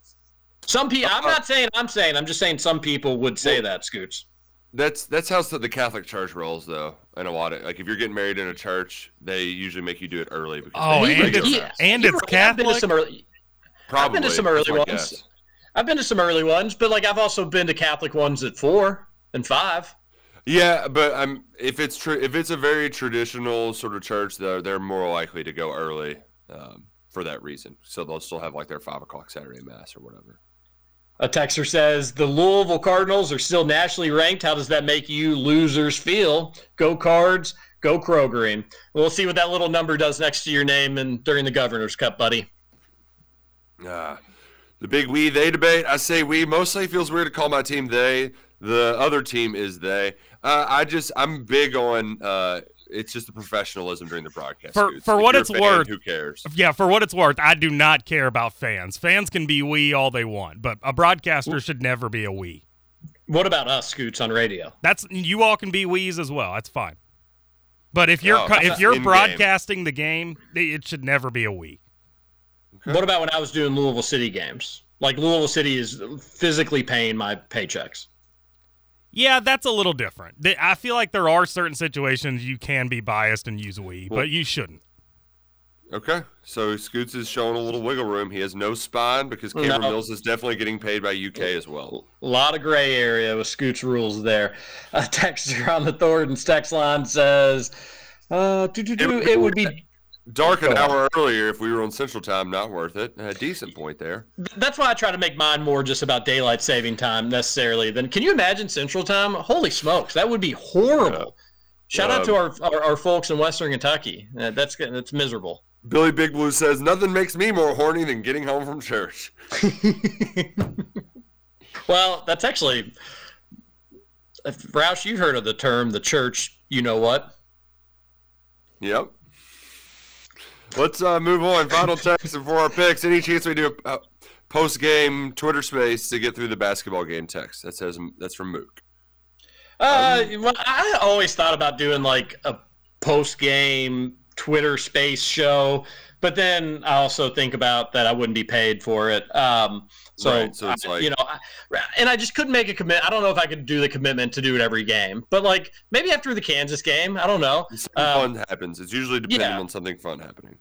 Some people, I'm not saying I'm saying, I'm just saying some people would say that, Scoots. That's that's how the Catholic Church rolls, though. In a lot of like, if you're getting married in a church, they usually make you do it early because Oh, they and it's- mass. and it's right. I've been to Catholic? some early. Probably. I've been to some early ones. guess. I've been to some early ones, but like I've also been to Catholic ones at four and five. Yeah, but I'm if it's true if it's a very traditional sort of church, though, they're more likely to go early um, for that reason. So they'll still have like their five o'clock Saturday mass or whatever. A texter says the Louisville Cardinals are still nationally ranked. How does that make you losers feel? Go Cards, go Krogering. We'll see what that little number does next to your name and during the Governor's Cup, buddy. Uh, the big we they debate. I say we mostly feels weird to call my team they. The other team is they. Uh, I just I'm big on. Uh, it's just the professionalism during the broadcast. For Scoots. for If what it's fan, worth, who cares? Yeah, for what it's worth, I do not care about fans. Fans can be we all they want, but a broadcaster should never be a we. What about us, Scoots, on radio? That's you all can be we's as well. That's fine. But if you're Oh, if you're in-game. broadcasting the game, it should never be a we. What about when I was doing Louisville City games? Like Louisville City is physically paying my paychecks. Yeah, that's a little different. I feel like there are certain situations you can be biased and use we, but you shouldn't. Okay, so Scoots is showing a little wiggle room. He has no spine because Cameron No. Mills is definitely getting paid by UK as well. A lot of gray area with Scoots rules there. A texter on the Thornton's text line says, uh, it would be Dark an hour earlier if we were on Central Time. Not worth it. A decent point there. That's why I try to make mine more just about daylight saving time necessarily. Then can you imagine Central Time? Holy smokes, that would be horrible. Shout out to our, our our folks in Western Kentucky. Uh, that's that's miserable. Billy Big Blue says nothing makes me more horny than getting home from church. Well, that's actually, if, Roush, you've heard of the term the church. You know what? Yep. Let's uh, move on. Final text before our picks. Any chance we do a, a post game Twitter space to get through the basketball game text? That says that's from Mook. Uh, well, I always thought about doing like a post game Twitter space show, but then I also think about that I wouldn't be paid for it. Um, so, Right, so it's I- like- you know, I, and I just couldn't make a commit. I don't know if I could do the commitment to do it every game, but like maybe after the Kansas game, I don't know. Something Um, fun happens. It's usually depending yeah. on something fun happening.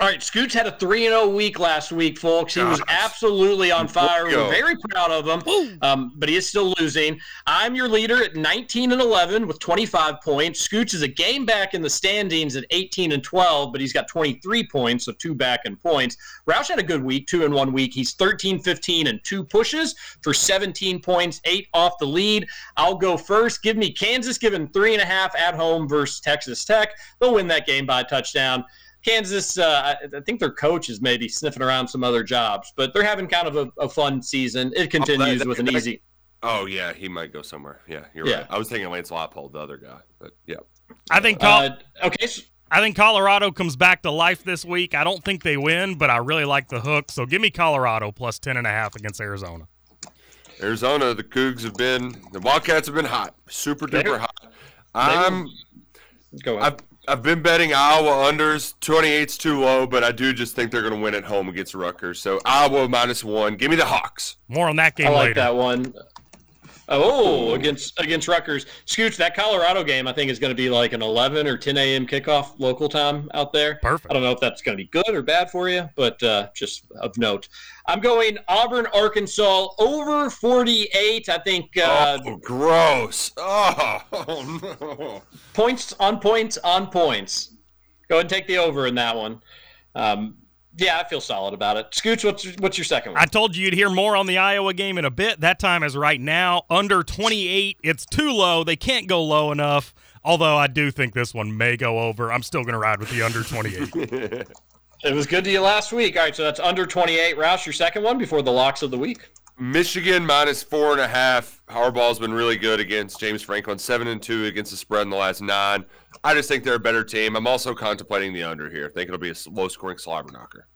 All right, Scoots had a 3 and 0 week last week, folks. He was absolutely on fire. We're very proud of him, um, but he is still losing. I'm your leader at 19 and 11 with 25 points. Scoots is a game back in the standings at 18 and 12, but he's got 23 points, so two back in points. Roush had a good week, two in one week. He's 13, 15, and two pushes for 17 points, eight off the lead. I'll go first. Give me Kansas, given three and a half at home versus Texas Tech. They'll win that game by a touchdown. Kansas, uh, I I think their coach is maybe sniffing around some other jobs, but they're having kind of a, a fun season. It continues that- with an that- easy. Oh yeah, he might go somewhere. Yeah, you're Yeah. right. I was thinking Lance Leipold, the other guy, but yeah. I think Col- Uh, okay, so- I think Colorado comes back to life this week. I don't think they win, but I really like the hook. So give me Colorado plus ten and a half against Arizona. Arizona, the Cougs have been the Wildcats have been hot, super duper hot. I'm Go ahead. I've I've been betting Iowa unders. 28's too low, but I do just think they're going to win at home against Rutgers. So Iowa minus one. Give me the Hawks. More on that game I like later. that one. Oh, against against Rutgers, Scooch. That Colorado game, I think, is going to be like an 11 or 10 a.m. kickoff local time out there. Perfect. I don't know if that's going to be good or bad for you, but uh, just of note. I'm going Auburn, Arkansas over 48. I think uh, oh, gross. Oh, oh no. points on points on points. Go ahead and take the over in that one. Um, yeah, I feel solid about it. Scooch, what's what's your second one? I told you you'd hear more on the Iowa game in a bit. That time is right now. Under 28. It's too low. They can't go low enough. Although I do think this one may go over. I'm still going to ride with the under 28. It was good to you last week. All right, so that's under 28. Roush, your second one before the locks of the week. Michigan minus four and a half. Harbaugh's been really good against James Franklin, seven and two against the spread in the last nine. I just think they're a better team. I'm also contemplating the under here. I think it'll be a low scoring slobber knocker.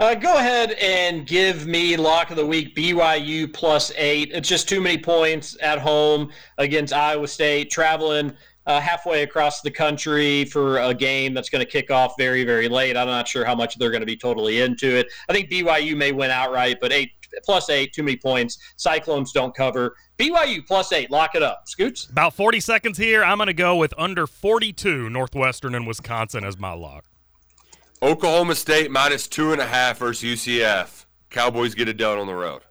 Uh, go ahead and give me lock of the week BYU plus eight. It's just too many points at home against Iowa State, traveling uh, halfway across the country for a game that's going to kick off very, very late. I'm not sure how much they're going to be totally into it. I think BYU may win outright, but eight plus eight, too many points. Cyclones don't cover. BYU plus eight, lock it up. Scoots? About 40 seconds here. I'm going to go with under 42 Northwestern and Wisconsin as my lock. Oklahoma State minus two and a half versus UCF. Cowboys get it done on the road.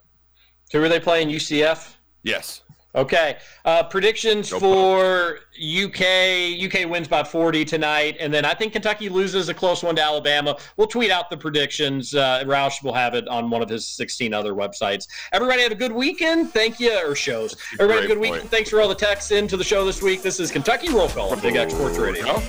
Who are they playing? UCF? Yes. Okay. Uh, predictions no for UK. UK wins by 40 tonight, and then I think Kentucky loses a close one to Alabama. We'll tweet out the predictions. Uh, Roush will have it on one of his 16 other websites. Everybody have a good weekend. Thank you, or shows. Everybody have a good point. weekend. Thanks for all the texts into the show this week. This is Kentucky Roll Call on Big X Sports Radio.